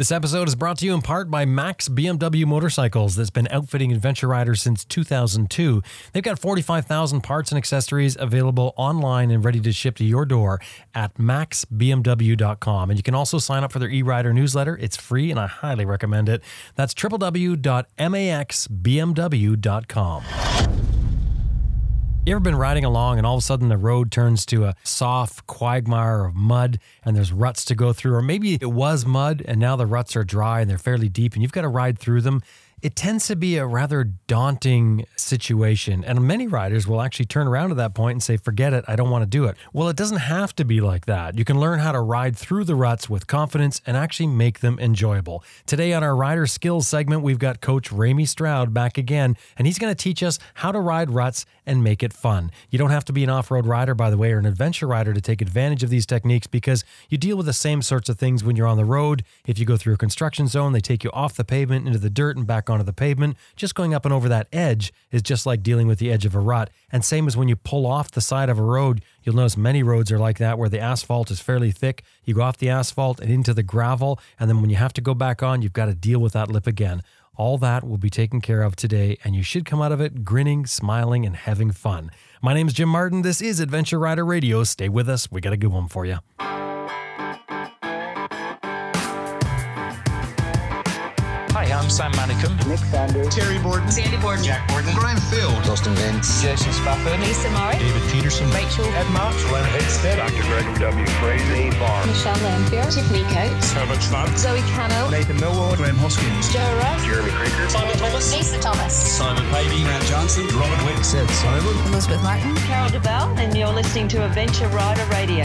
This episode is brought to you in part by Max BMW Motorcycles that's been outfitting adventure riders since 2002. They've got 45,000 parts and accessories available online and ready to ship to your door at maxbmw.com. And you can also sign up for their e-rider newsletter. It's free and I highly recommend it. That's www.maxbmw.com. You ever been riding along and all of a sudden the road turns to a soft quagmire of mud and there's ruts to go through? Or maybe it was mud and now the ruts are dry and they're fairly deep and you've got to ride through them it tends to be a rather daunting situation. And many riders will actually turn around at that point and say, forget it, I don't want to do it. Well, it doesn't have to be like that. You can learn how to ride through the ruts with confidence and actually make them enjoyable. Today on our rider skills segment, we've got Coach Ramey Stroud back again, and he's going to teach us how to ride ruts and make it fun. You don't have to be an off road rider, by the way, or an adventure rider to take advantage of these techniques because you deal with the same sorts of things when you're on the road. If you go through a construction zone, they take you off the pavement into the dirt and back onto the pavement. Just going up and over that edge is just like dealing with the edge of a rut. And same as when you pull off the side of a road, you'll notice many roads are like that where the asphalt is fairly thick. You go off the asphalt and into the gravel. And then when you have to go back on, you've got to deal with that lip again. All that will be taken care of today, and you should come out of it grinning, smiling, and having fun. My name is Jim Martin. This is Adventure Rider Radio. Stay with us. We got a good one for you. Sam Manicum. Nick Sanders. Terry Borden. Sandy Borden. Jack Borden. Graham Field. Austin Vince. Jason Spafford. Lisa Murray. David Peterson. Rachel. Ed March. Glen Heggstad. Dr. Gregory W. Frazier. Barr. Michelle Lamphere. Tiffany Coates. Herbert Schwartz. Zoe Cano. Nathan Millward. Graham Hoskins. Joe Ruff. Jeremy Krieger. Simon Thomas. Lisa Thomas. Simon Pavey. Matt Johnson. Robert Wick. Sid Simon. Elizabeth Martin. Carol DeBell. And you're listening to Adventure Rider Radio.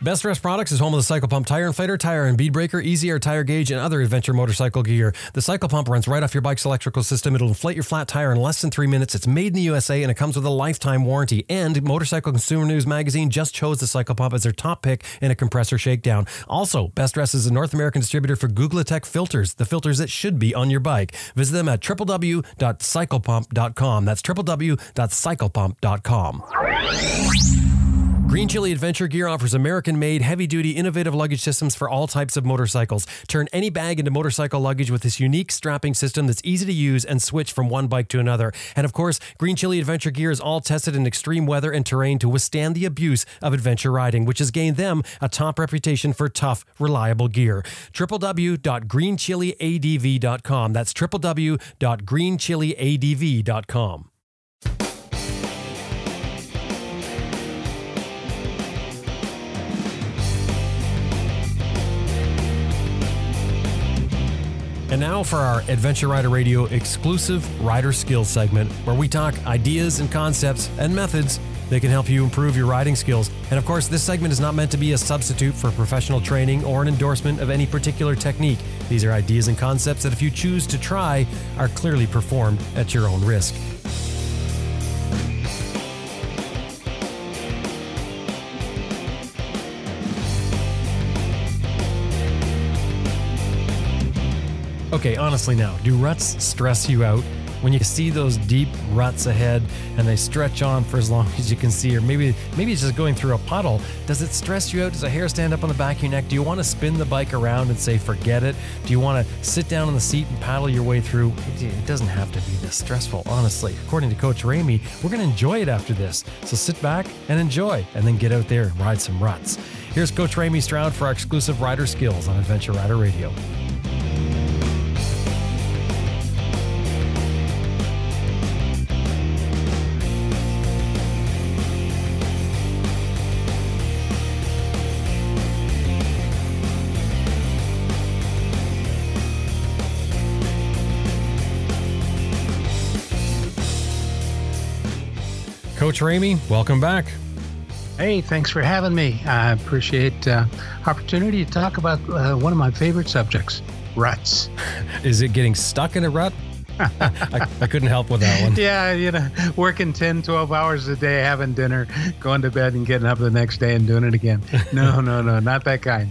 Best Rest Products is home of the Cycle Pump Tire Inflator, Tire and Bead Breaker, Easy Air Tire Gauge, and other adventure motorcycle gear. The Cycle Pump runs right off your bike's electrical system. It'll inflate your flat tire in less than three minutes. It's made in the USA and it comes with a lifetime warranty. And Motorcycle Consumer News Magazine just chose the Cycle Pump as their top pick in a compressor shakedown. Also, Best Rest is a North American distributor for Googletech filters, the filters that should be on your bike. Visit them at www.cyclepump.com. That's www.cyclepump.com. Green Chili Adventure Gear offers American made, heavy duty, innovative luggage systems for all types of motorcycles. Turn any bag into motorcycle luggage with this unique strapping system that's easy to use and switch from one bike to another. And of course, Green Chili Adventure Gear is all tested in extreme weather and terrain to withstand the abuse of adventure riding, which has gained them a top reputation for tough, reliable gear. www.greenchiliadv.com. That's www.greenchiliadv.com. And now for our Adventure Rider Radio exclusive rider skills segment, where we talk ideas and concepts and methods that can help you improve your riding skills. And of course, this segment is not meant to be a substitute for professional training or an endorsement of any particular technique. These are ideas and concepts that, if you choose to try, are clearly performed at your own risk. Okay, honestly now, do ruts stress you out? When you see those deep ruts ahead and they stretch on for as long as you can see, or maybe maybe it's just going through a puddle, does it stress you out? Does a hair stand up on the back of your neck? Do you want to spin the bike around and say forget it? Do you want to sit down on the seat and paddle your way through? It doesn't have to be this stressful, honestly. According to Coach Ramey, we're to enjoy it after this. So sit back and enjoy, and then get out there and ride some ruts. Here's Coach Ramey Stroud for our exclusive rider skills on Adventure Rider Radio. Coach Ramey, welcome back. Hey, thanks for having me. I appreciate uh, opportunity to talk about uh, one of my favorite subjects, ruts. Is it getting stuck in a rut? I, I, couldn't help with that one. Yeah, you know, working 10, 12 hours a day, having dinner, going to bed and getting up the next day and doing it again. No, no, no, not that kind.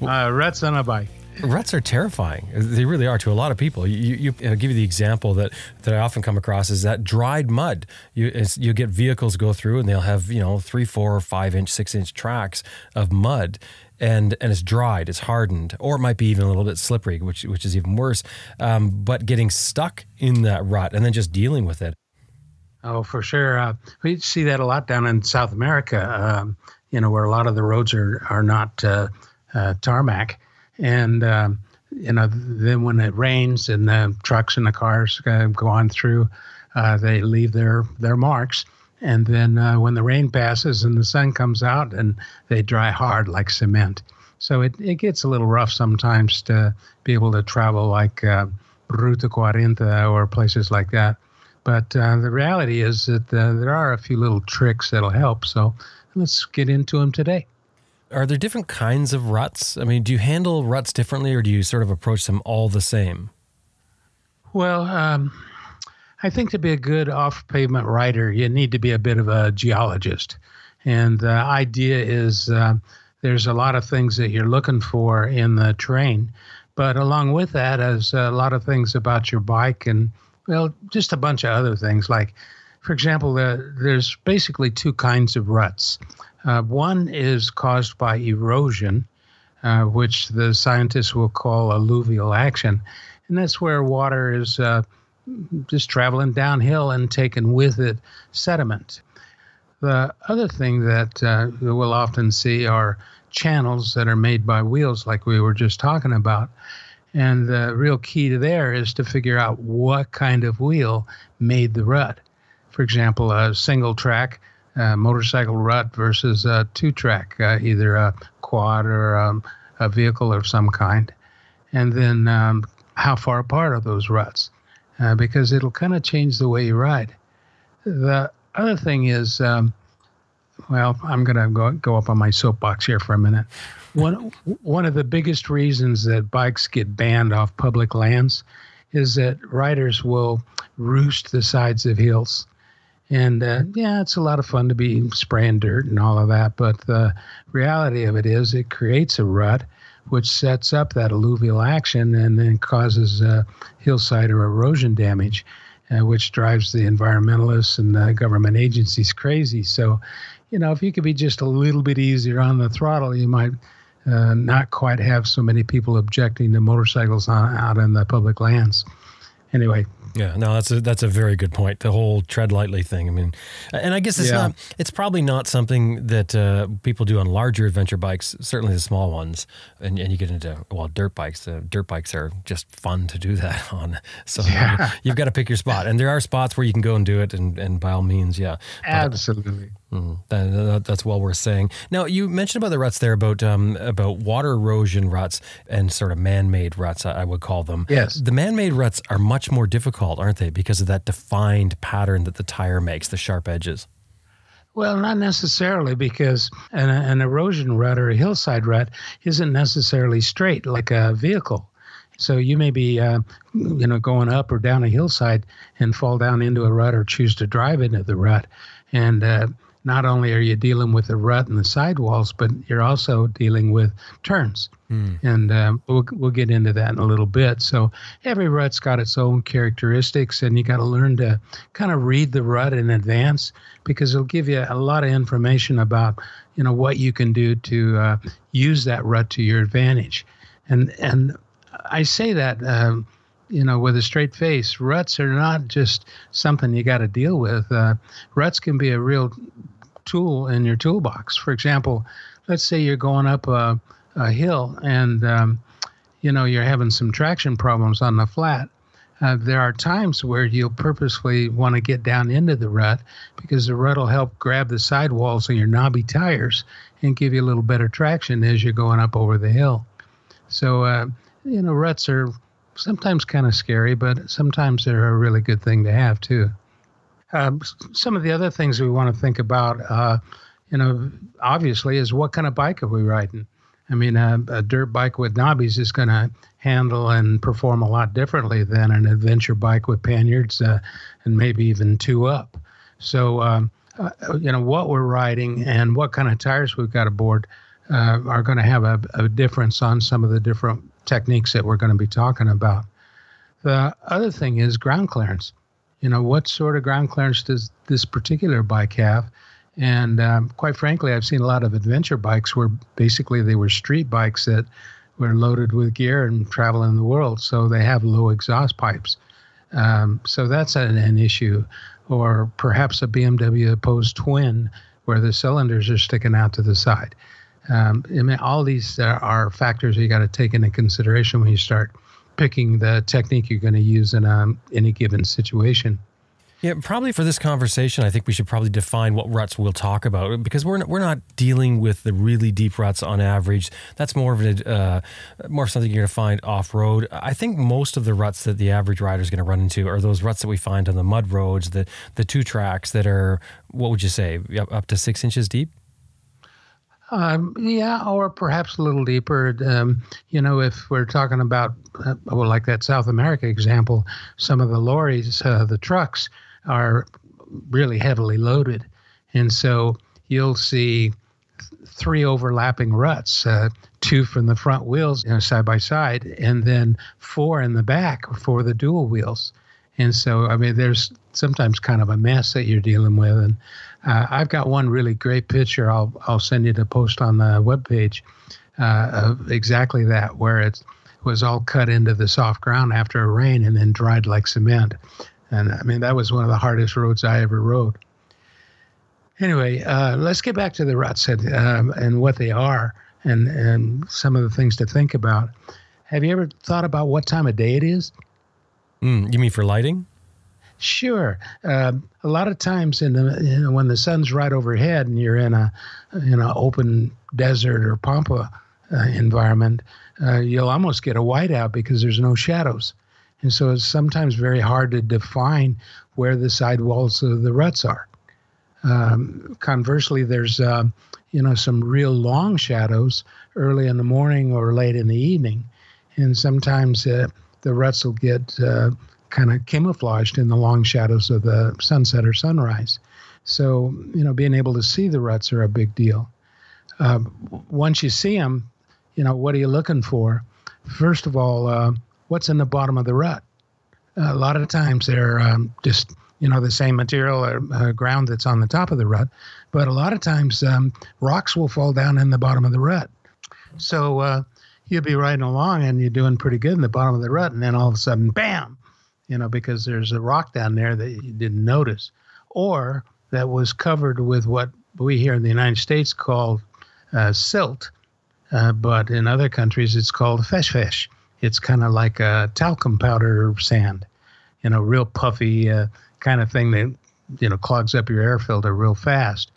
Uh, ruts on a bike. Ruts are terrifying. They really are to a lot of people. You, you I'll give you the example that, that I often come across is that dried mud. You you get vehicles go through and they'll have you know three, four, five inch, six inch tracks of mud, and and it's dried, it's hardened, or it might be even a little bit slippery, which which is even worse. Um, but getting stuck in that rut and then just dealing with it. Oh, for sure. Uh, we see that a lot down in South America. Um, you know, where a lot of the roads are are not uh, uh, tarmac, and um, you know, then when it rains and the trucks and the cars uh, go on through, uh, they leave their their marks. And then uh, when the rain passes and the sun comes out, and they dry hard like cement. So it, it gets a little rough sometimes to be able to travel like uh, Ruta 40 or places like that. But uh, the reality is that uh, there are a few little tricks that'll help. So let's get into them today. Are there different kinds of ruts? I mean, do you handle ruts differently or do you sort of approach them all the same? Well, um, I think to be a good off pavement rider, you need to be a bit of a geologist. And the idea is uh, there's a lot of things that you're looking for in the terrain. But along with that, is a lot of things about your bike and, well, just a bunch of other things. Like, for example, there's basically two kinds of ruts. Uh, one is caused by erosion, uh, which the scientists will call alluvial action. And that's where water is uh, just traveling downhill and taking with it sediment. The other thing that uh, we'll often see are channels that are made by wheels, like we were just talking about. And the real key to there is to figure out what kind of wheel made the rut. For example, a single track uh, motorcycle rut versus a two track, uh, either a quad or um, a vehicle of some kind. And then um, how far apart are those ruts? Uh, because it'll kind of change the way you ride. The other thing is, um, well, I'm going to go, go up on my soapbox here for a minute. One, one of the biggest reasons that bikes get banned off public lands is that riders will roost the sides of hills. And uh, yeah, it's a lot of fun to be spraying dirt and all of that. But the reality of it is, it creates a rut, which sets up that alluvial action and then causes uh, hillside or erosion damage, uh, which drives the environmentalists and the government agencies crazy. So, you know, if you could be just a little bit easier on the throttle, you might uh, not quite have so many people objecting to motorcycles on, out in the public lands. Anyway, yeah, no, that's a that's a very good point. The whole tread lightly thing. I mean, and I guess it's Yeah. not. It's probably not something that uh, people do on larger adventure bikes. Certainly the small ones, and, and you get into well, dirt bikes. Uh, dirt bikes are just fun to do that on. So Yeah. you've got to pick your spot, and there are spots where you can go and do it, and, and by all means, yeah. absolutely. That- that's well worth saying. Now, you mentioned about the ruts there, about um, about water erosion ruts and sort of man-made ruts, I, I would call them. Yes. The man-made ruts are much more difficult, aren't they, because of that defined pattern that the tire makes, the sharp edges. Well, not necessarily, because an, an erosion rut or a hillside rut isn't necessarily straight like a vehicle. So you may be, uh, you know, going up or down a hillside and fall down into a rut or choose to drive into the rut. And uh, not only are you dealing with the rut and the sidewalls, but you're also dealing with turns. And um, we'll, we'll get into that in a little bit. So every rut's got its own characteristics, and you got to learn to kind of read the rut in advance because it'll give you a lot of information about, you know, what you can do to uh, use that rut to your advantage. And and I say that, um, you know, with a straight face. Ruts are not just something you got to deal with. Uh, ruts can be a real tool in your toolbox. For example, let's say you're going up a, a hill and um, you know you're having some traction problems on the flat. Uh, there are times where you'll purposely want to get down into the rut because the rut will help grab the sidewalls of your knobby tires and give you a little better traction as you're going up over the hill. So, uh, you know, ruts are sometimes kind of scary, but sometimes they're a really good thing to have too. Um, some of the other things we want to think about, uh, you know, obviously, is what kind of bike are we riding? I mean, a, a dirt bike with knobbies is going to handle and perform a lot differently than an adventure bike with panniers uh, and maybe even two up. So, um, uh, you know, what we're riding and what kind of tires we've got aboard uh, are going to have a, a difference on some of the different techniques that we're going to be talking about. The other thing is ground clearance. You know, what sort of ground clearance does this particular bike have? And um, quite frankly, I've seen a lot of adventure bikes where basically they were street bikes that were loaded with gear and traveling the world. So they have low exhaust pipes. Um, so that's an, an, issue. Or perhaps a BMW opposed twin where the cylinders are sticking out to the side. Um, I mean, all these are, are factors you got to take into consideration when you start picking the technique you're going to use in um, any given situation. Yeah, probably for this conversation, I think we should probably define what ruts we'll talk about because we're not, we're not dealing with the really deep ruts on average. That's more of a uh, more something you're going to find off road. I think most of the ruts that the average rider is going to run into are those ruts that we find on the mud roads, the the two tracks that are what would you say up to six inches deep. Um, yeah, or perhaps a little deeper. Um, you know, if we're talking about, uh, well, like that South America example, some of the lorries, uh, the trucks are really heavily loaded. And so you'll see three overlapping ruts, uh, two from the front wheels you know, side by side, and then four in the back for the dual wheels. And so, I mean, there's sometimes kind of a mess that you're dealing with. And uh, I've got one really great picture. I'll I'll send you the post on the webpage uh, of exactly that, where it was all cut into the soft ground after a rain and then dried like cement. And I mean, that was one of the hardest roads I ever rode. Anyway, uh, let's get back to the ruts and, um, and what they are and, and some of the things to think about. Have you ever thought about what time of day it is? Mm, you mean for lighting? Sure. Uh, a lot of times, in the you know, when the sun's right overhead and you're in a in an open desert or pampa uh, environment, uh, you'll almost get a whiteout because there's no shadows. And so it's sometimes very hard to define where the sidewalls of the ruts are. Um, conversely, there's uh, you know some real long shadows early in the morning or late in the evening, and sometimes uh, the ruts will get uh, kind of camouflaged in the long shadows of the sunset or sunrise. So you know, being able to see the ruts are a big deal. Um, once you see them, you know what are you looking for? First of all, uh, what's in the bottom of the rut. a lot of times they're um, just you know the same material or uh, ground that's on the top of the rut, but a lot of times um, rocks will fall down in the bottom of the rut. So uh, you'll be riding along and you're doing pretty good in the bottom of the rut, and then all of a sudden, bam! You know because there's a rock down there that you didn't notice, or that was covered with what we here in the United States call uh, silt, uh, but in other countries it's called fesh fesh it's kind of like a talcum powder sand, you know, real puffy uh, kind of thing that, you know, clogs up your air filter real fast.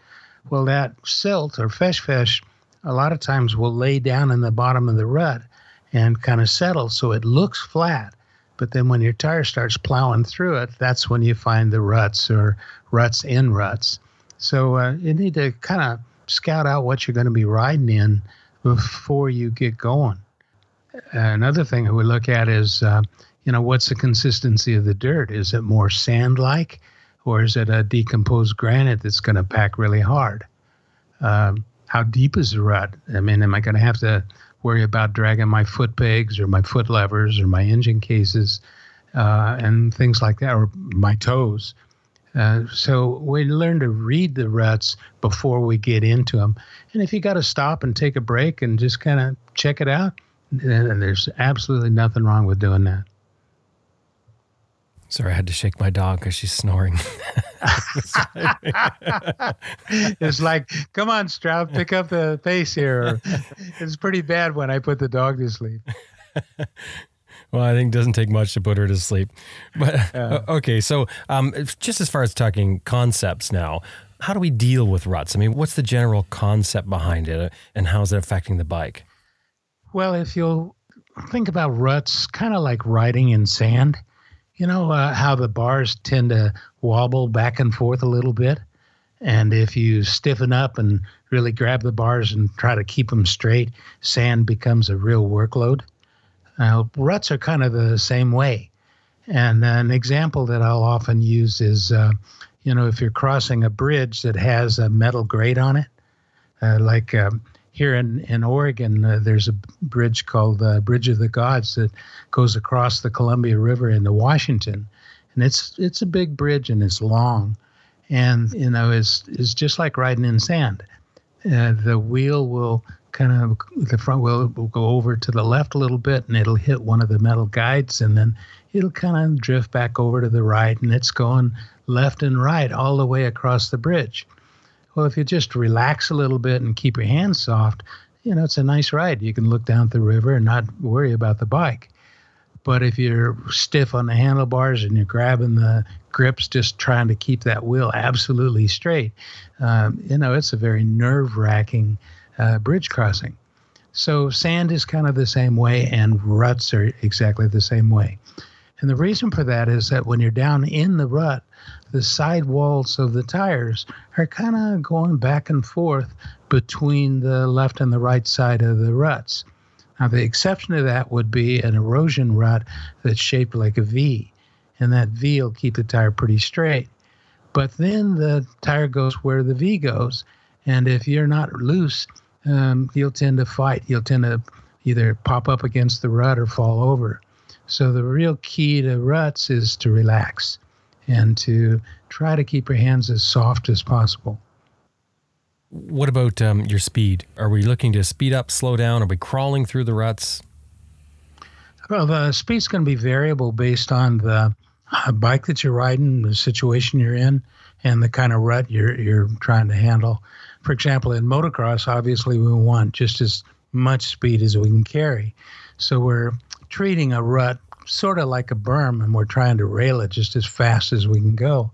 Well, that silt or fesh fesh a lot of times will lay down in the bottom of the rut and kind of settle so it looks flat. But then when your tire starts plowing through it, that's when you find the ruts or ruts in ruts. So uh, you need to kind of scout out what you're going to be riding in before you get going another thing we look at is, uh, you know, what's the consistency of the dirt? Is it more sand-like, or is it a decomposed granite that's going to pack really hard? Um, how deep is the rut? I mean, am I going to have to worry about dragging my foot pegs or my foot levers or my engine cases uh, and things like that, or my toes? Uh, so we learn to read the ruts before we get into them. And if you got to stop and take a break and just kind of check it out, and there's absolutely nothing wrong with doing that. Sorry, I had to shake my dog because she's snoring. it's like, come on, Stroud, pick up the pace here. It's pretty bad when I put the dog to sleep. well, I think it doesn't take much to put her to sleep. But okay, so um, just as far as talking concepts now, how do we deal with ruts? I mean, what's the general concept behind it, and how is it affecting the bike? Well, if you'll think about ruts, kind of like riding in sand, you know uh, how the bars tend to wobble back and forth a little bit. And if you stiffen up and really grab the bars and try to keep them straight, sand becomes a real workload. Ruts are kind of the same way. And an example that I'll often use is, uh, you know, if you're crossing a bridge that has a metal grate on it, uh, like um, here in, in Oregon, uh, there's a bridge called uh, Bridge of the Gods that goes across the Columbia River into Washington, and it's it's a big bridge and it's long, and you know it's it's just like riding in sand. Uh, the wheel will kind of the front wheel will go over to the left a little bit, and it'll hit one of the metal guides, and then it'll kind of drift back over to the right, and it's going left and right all the way across the bridge. Well, if you just relax a little bit and keep your hands soft, you know, it's a nice ride. You can look down the river and not worry about the bike. But if you're stiff on the handlebars and you're grabbing the grips, just trying to keep that wheel absolutely straight, um, you know, it's a very nerve wracking uh, bridge crossing. So sand is kind of the same way, and ruts are exactly the same way. And the reason for that is that when you're down in the rut, the side walls of the tires are kind of going back and forth between the left and the right side of the ruts. Now, the exception to that would be an erosion rut that's shaped like a V, and that V will keep the tire pretty straight. But then the tire goes where the V goes, and if you're not loose, um, you'll tend to fight. You'll tend to either pop up against the rut or fall over. So the real key to ruts is to relax and to try to keep your hands as soft as possible. What about um, your speed? Are we looking to speed up, slow down? Are we crawling through the ruts? Well, the speed's going to be variable based on the uh, bike that you're riding, the situation you're in, and the kind of rut you're you're trying to handle. For example, in motocross, obviously we want just as much speed as we can carry, so we're treating a rut sort of like a berm, and we're trying to rail it just as fast as we can go.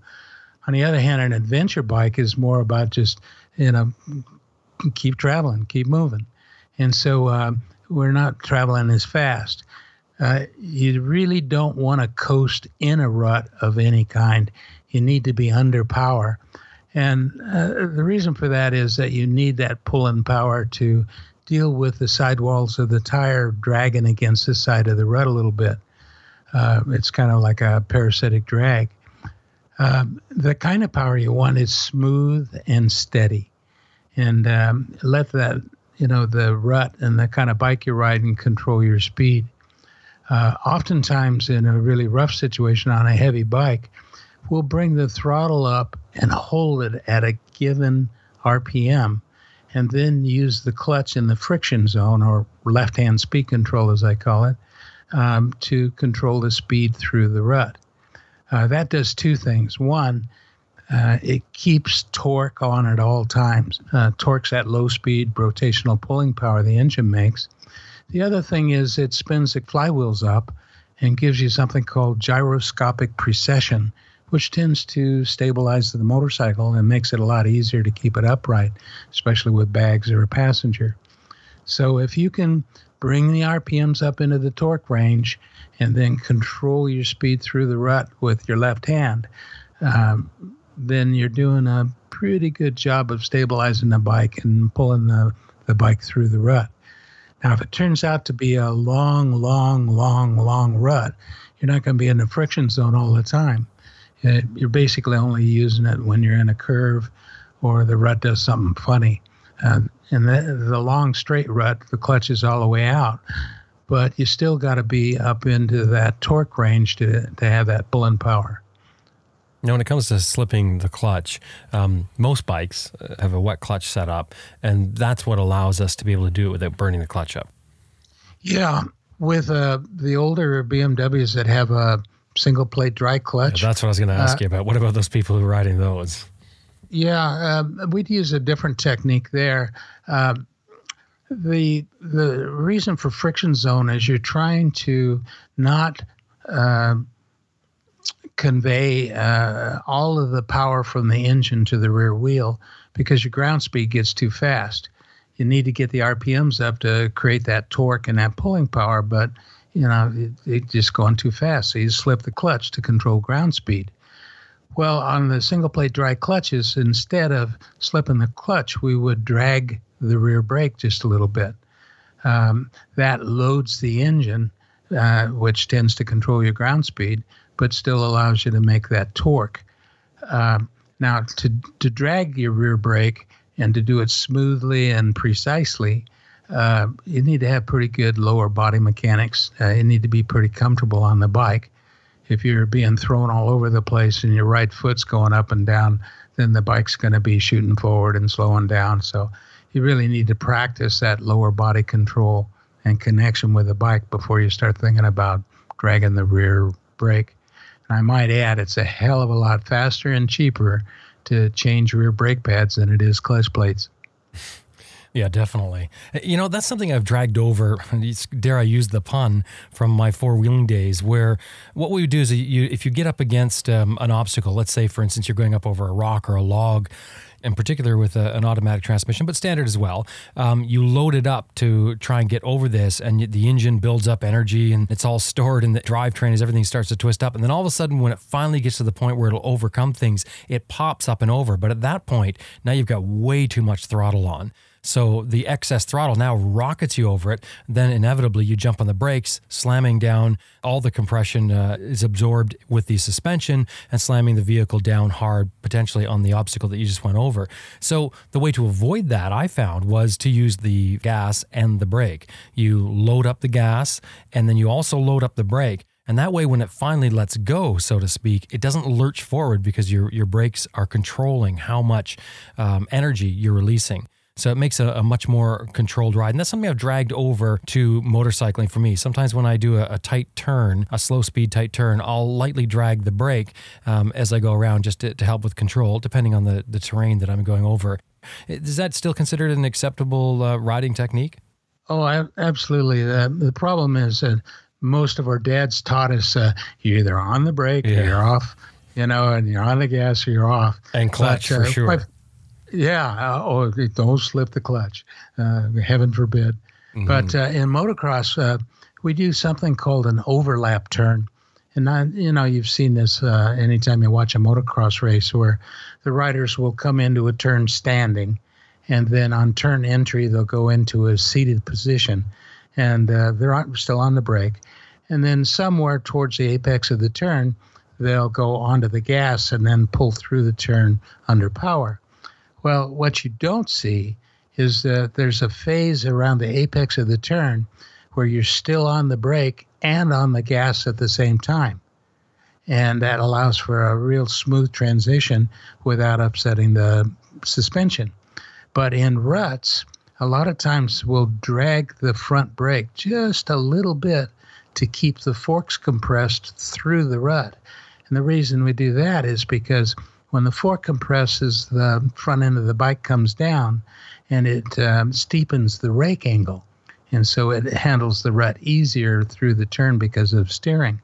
On the other hand, an adventure bike is more about just you know keep traveling, keep moving, and so uh, we're not traveling as fast. Uh, you really don't want to coast in a rut of any kind. You need to be under power. And uh, the reason for that is that you need that pulling power to deal with the sidewalls of the tire dragging against the side of the rut a little bit. Uh, it's kind of like a parasitic drag. Um, the kind of power you want is smooth and steady, and um, let that you know the rut and the kind of bike you're riding control your speed. Uh, oftentimes, in a really rough situation on a heavy bike, we'll bring the throttle up and hold it at a given RPM, and then use the clutch in the friction zone or left hand speed control, as I call it, um, to control the speed through the rut. Uh, that does two things. One, uh, it keeps torque on at all times. Uh, torque's at low speed, rotational pulling power the engine makes. The other thing is it spins the flywheels up and gives you something called gyroscopic precession, which tends to stabilize the motorcycle and makes it a lot easier to keep it upright, especially with bags or a passenger. So if you can bring the RPMs up into the torque range and then control your speed through the rut with your left hand, um, then you're doing a pretty good job of stabilizing the bike and pulling the, the bike through the rut. Now, if it turns out to be a long, long, long, long rut, you're not going to be in the friction zone all the time. Uh, you're basically only using it when you're in a curve or the rut does something funny. Uh, and the, the long straight rut, the clutch is all the way out. But you still got to be up into that torque range to, to have that pulling power. Now, when it comes to slipping the clutch, um, most bikes uh, have a wet clutch set up, and that's what allows us to be able to do it without burning the clutch up. Yeah, with uh, the older BMWs that have a single plate dry clutch. Yeah, that's what I was going to ask Uh, you about. What about those people who are riding those? Yeah, um, we'd use a different technique there. Um, the the reason for friction zone is you're trying to not um convey uh, all of the power from the engine to the rear wheel because your ground speed gets too fast. You need to get the RPMs up to create that torque and that pulling power, but you know it, it's just going too fast. So you slip the clutch to control ground speed. Well, on the single plate dry clutches, instead of slipping the clutch, we would drag the rear brake just a little bit. Um, that loads the engine, uh, which tends to control your ground speed, but still allows you to make that torque. Um, now, to, to drag your rear brake, And to do it smoothly and precisely, uh, you need to have pretty good lower body mechanics. Uh, you need to be pretty comfortable on the bike. If you're being thrown all over the place and your right foot's going up and down, then the bike's going to be shooting forward and slowing down. So you really need to practice that lower body control and connection with the bike before you start thinking about dragging the rear brake. And I might add, it's a hell of a lot faster and cheaper to change rear brake pads than it is clutch plates. Yeah, definitely. You know, that's something I've dragged over. Dare I use the pun from my four wheeling days, where what we would do is you, if you get up against um, an obstacle, let's say, for instance, you're going up over a rock or a log, in particular with a, an automatic transmission, but standard as well. Um, you load it up to try and get over this, and the engine builds up energy and it's all stored in the drivetrain as everything starts to twist up. And then all of a sudden, when it finally gets to the point where it'll overcome things, it pops up and over. But at that point, now you've got way too much throttle on. So the excess throttle now rockets you over it. Then inevitably you jump on the brakes, slamming down. All the compression uh, is absorbed with the suspension and slamming the vehicle down hard, potentially on the obstacle that you just went over. So the way to avoid that, I found, was to use the gas and the brake. You load up the gas and then you also load up the brake. And that way, when it finally lets go, so to speak, it doesn't lurch forward because your, your brakes are controlling how much um, energy you're releasing. So it makes a, a, much more controlled ride. And that's something I've dragged over to motorcycling for me. Sometimes when I do a, a tight turn, a slow speed tight turn, I'll lightly drag the brake um, as I go around just to, to help with control, depending on the, the terrain that I'm going over. Is that still considered an acceptable uh, riding technique? Oh, absolutely. Uh, the problem is that most of our dads taught us uh, you're either on the brake yeah. or you're off, you know, and you're on the gas or you're off. And clutch but, for uh, sure. Quite, yeah. Uh, oh, don't slip the clutch. Uh, heaven forbid. Mm-hmm. But uh, in motocross, uh, we do something called an overlap turn. And I, you know, you've seen this uh, anytime you watch a motocross race where the riders will come into a turn standing, and then on turn entry, they'll go into a seated position, and uh, they're still on the brake. And then somewhere towards the apex of the turn, they'll go onto the gas and then pull through the turn under power. Well, what you don't see is that there's a phase around the apex of the turn where you're still on the brake and on the gas at the same time. And that allows for a real smooth transition without upsetting the suspension. But in ruts, a lot of times we'll drag the front brake just a little bit to keep the forks compressed through the rut. And the reason we do that is because when the fork compresses, the front end of the bike comes down and it um, steepens the rake angle. And so it handles the rut easier through the turn because of steering.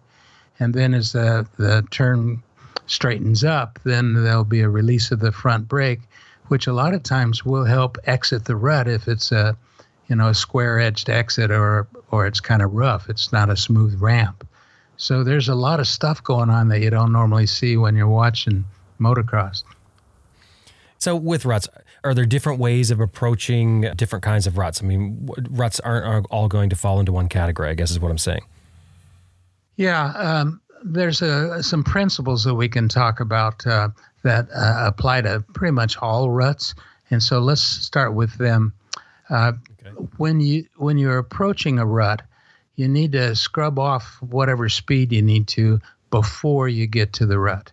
And then as the, the turn straightens up, then there'll be a release of the front brake, which a lot of times will help exit the rut if it's a you know a square edged exit or or it's kind of rough. It's not a smooth ramp. So there's a lot of stuff going on that you don't normally see when you're watching motocross. So with ruts, are there different ways of approaching different kinds of ruts? I mean, ruts aren't all going to fall into one category. I guess is what I'm saying. Yeah, um, there's a, some principles that we can talk about uh, that uh, apply to pretty much all ruts, and so let's start with them. Uh, okay. When you when you're approaching a rut, you need to scrub off whatever speed you need to before you get to the rut.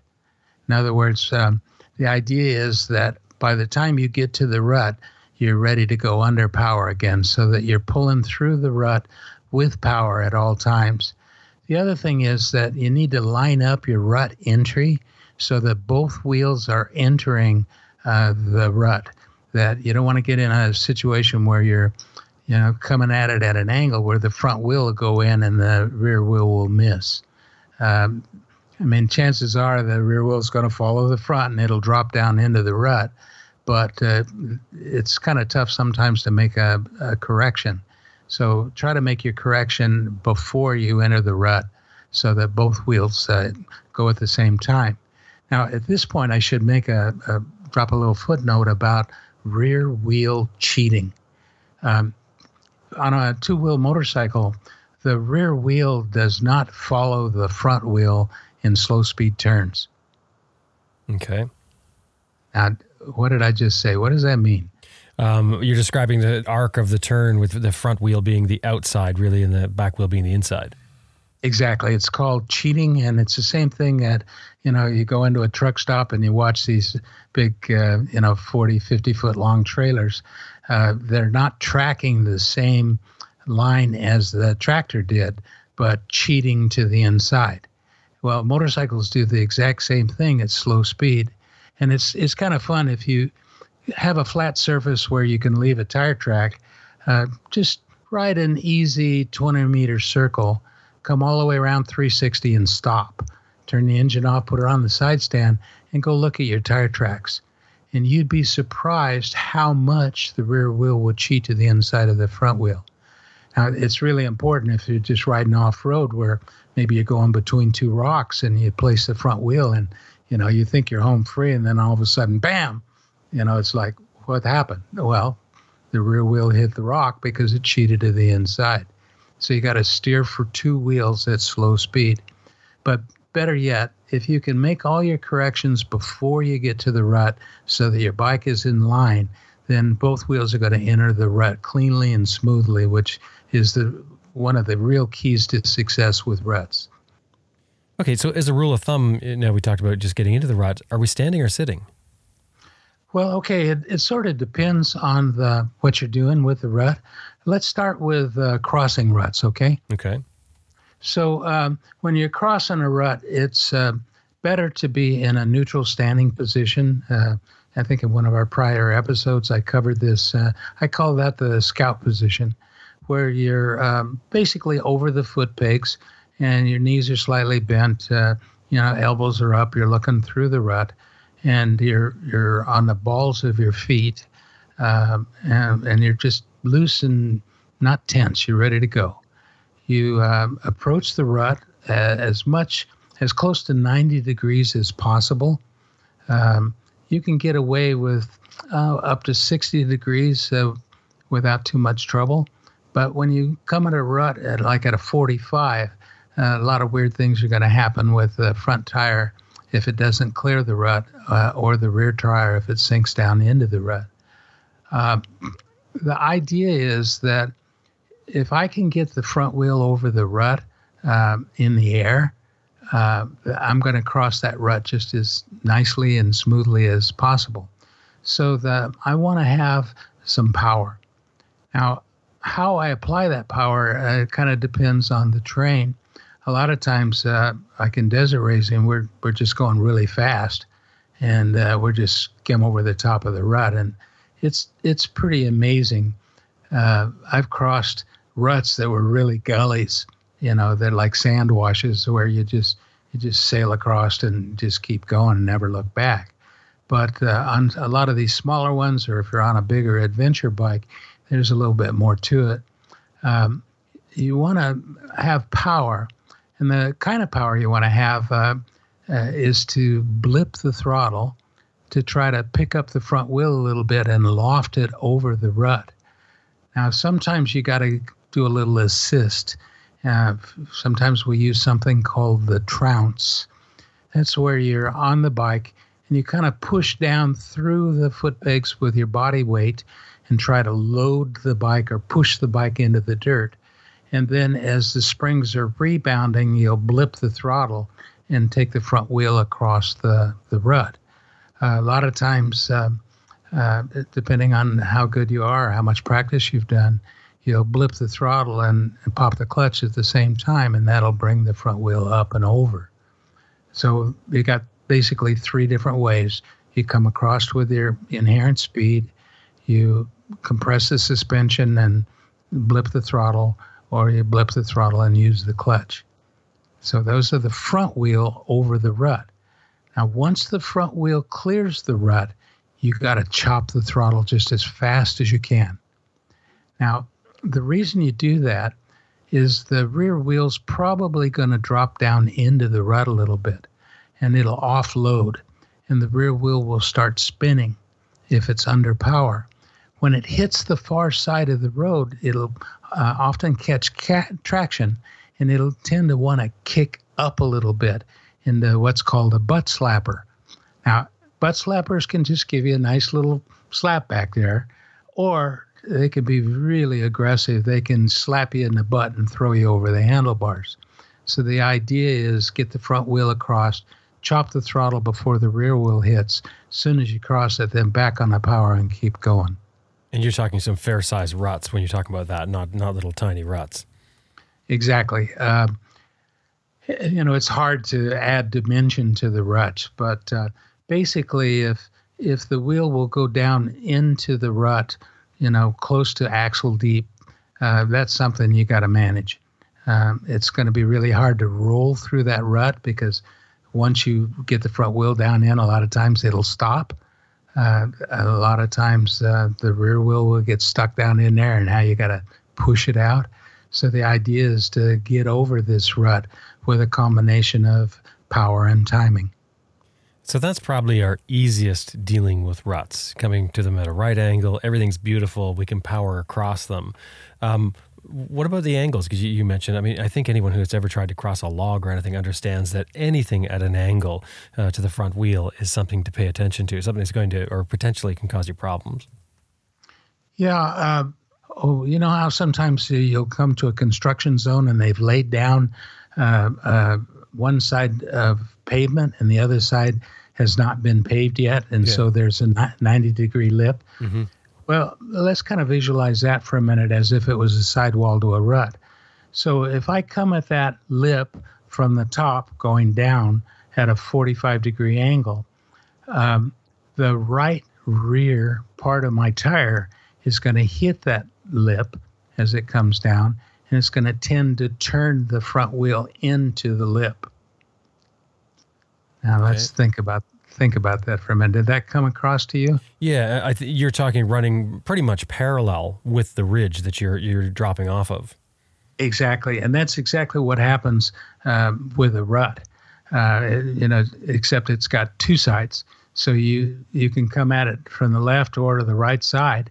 In other words, um, the idea is that by the time you get to the rut, you're ready to go under power again so that you're pulling through the rut with power at all times. The other thing is that you need to line up your rut entry so that both wheels are entering uh, the rut. That you don't want to get in a situation where you're, you know, coming at it at an angle where the front wheel will go in and the rear wheel will miss. Um, I mean, chances are the rear wheel is going to follow the front and it'll drop down into the rut. But uh, it's kind of tough sometimes to make a, a, correction. So try to make your correction before you enter the rut so that both wheels uh, go at the same time. Now, at this point, I should make a, a drop a little footnote about rear wheel cheating. Um, on a two wheel motorcycle, the rear wheel does not follow the front wheel in slow speed turns. Okay. Now, what did I just say? What does that mean? Um, you're describing the arc of the turn with the front wheel being the outside, really, and the back wheel being the inside. Exactly. It's called cheating, and it's the same thing that, you know, you go into a truck stop and you watch these big, uh, you know, 40, 50 foot long trailers. Uh, they're not tracking the same line as the tractor did, but cheating to the inside. Well, motorcycles do the exact same thing at slow speed. And it's, it's kind of fun if you have a flat surface where you can leave a tire track, uh, just ride an easy 20 meter circle come all the way around 360 and stop. Turn the engine off, put it on the side stand, and go look at your tire tracks. And you'd be surprised how much the rear wheel will cheat to the inside of the front wheel. Now, it's really important if you're just riding off road where maybe you're going between two rocks and you place the front wheel and you know you think you're home free and then all of a sudden bam! You know it's like what happened? Well the rear wheel hit the rock because it cheated to the inside. So you got to steer for two wheels at slow speed. But better yet, if you can make all your corrections before you get to the rut so that your bike is in line, then both wheels are going to enter the rut cleanly and smoothly, which is the one of the real keys to success with ruts. Okay, so as a rule of thumb, you know, we talked about just getting into the rut. Are we standing or sitting? Well, okay, it, it sort of depends on the what you're doing with the rut. Let's start with uh, crossing ruts, okay? Okay. So um, when you're crossing a rut, it's uh, better to be in a neutral standing position. Uh, I think in one of our prior episodes, I covered this. Uh, I call that the scout position, where you're um, basically over the foot pegs and your knees are slightly bent. Uh, you know, elbows are up. You're looking through the rut, and you're you're on the balls of your feet, um, and, and you're just loose and not tense. You're ready to go. You um, approach the rut uh, as much as close to 90 degrees as possible. Um, you can get away with uh, up to 60 degrees uh, without too much trouble. But when you come at a rut at like at a 45, uh, a lot of weird things are going to happen with the front tire if it doesn't clear the rut, uh, or the rear tire if it sinks down into the rut. Uh, the idea is that if I can get the front wheel over the rut um, in the air, uh, I'm going to cross that rut just as nicely and smoothly as possible. So that I want to have some power. Now, how I apply that power uh, kind of depends on the terrain. A lot of times, uh, like in desert racing, we're we're just going really fast, and uh, we're just skim over the top of the rut, and it's it's pretty amazing. Uh, I've crossed ruts that were really gullies, you know, they're like sand washes where you just you just sail across and just keep going and never look back. But uh, on a lot of these smaller ones, or if you're on a bigger adventure bike, there's a little bit more to it. Um, you want to have power, and the kind of power you want to have uh, uh, is to blip the throttle to try to pick up the front wheel a little bit and loft it over the rut. Now, sometimes you got to do a little assist. Uh, sometimes we use something called the trounce. That's where you're on the bike and you kind of push down through the foot pegs with your body weight and try to load the bike or push the bike into the dirt. And then as the springs are rebounding, you'll blip the throttle and take the front wheel across the, the rut. Uh, a lot of times, uh, uh, depending on how good you are, how much practice you've done, you'll blip the throttle and, and, pop the clutch at the same time, and that'll bring the front wheel up and over. So you got basically three different ways. You come across with your inherent speed, you compress the suspension and blip the throttle, or you blip the throttle and use the clutch. So those are the front wheel over the rut. Now, once the front wheel clears the rut, you got to chop the throttle just as fast as you can. Now, the reason you do that is the rear wheel's probably going to drop down into the rut a little bit and it'll offload and the rear wheel will start spinning if it's under power. When it hits the far side of the road, it'll uh, often catch traction and it'll tend to want to kick up a little bit into what's called a butt slapper. Now, butt slappers can just give you a nice little slap back there, or they can be really aggressive. They can slap you in the butt and throw you over the handlebars. So the idea is get the front wheel across, chop the throttle before the rear wheel hits. As soon as you cross it, then back on the power and keep going. And you're talking some fair sized ruts when you're talking about that, not not little tiny ruts. Exactly. Um, you know, it's hard to add dimension to the rut, but uh, basically, if if the wheel will go down into the rut, you know, close to axle deep, uh, that's something you got to manage. Um, it's going to be really hard to roll through that rut because once you get the front wheel down in, a lot of times it'll stop. Uh, a lot of times uh, the rear wheel will get stuck down in there, and now you got to push it out. So the idea is to get over this rut with a combination of power and timing. So that's probably our easiest dealing with ruts, coming to them at a right angle. Everything's beautiful. We can power across them. Um, what about the angles? Because you, you, mentioned, I mean, I think anyone who's ever tried to cross a log or anything understands that anything at an angle uh, to the front wheel is something to pay attention to, something that's going to, or potentially can cause you problems. Yeah. Uh, oh, you know how sometimes you'll come to a construction zone and they've laid down uh, uh one side of pavement and the other side has not been paved yet. And yeah. so there's a 90 degree lip. Mm-hmm. Well, let's kind of visualize that for a minute as if it was a sidewall to a rut. So if I come at that lip from the top going down at a 45 degree angle, um, the right rear part of my tire is going to hit that lip as it comes down, and it's going to tend to turn the front wheel into the lip. Now okay. let's think about think about that for a minute. Did that come across to you? Yeah, I th- you're talking running pretty much parallel with the ridge that you're you're dropping off of. Exactly, and that's exactly what happens um, with a rut. Uh, you know, except it's got two sides, so you you can come at it from the left or to the right side,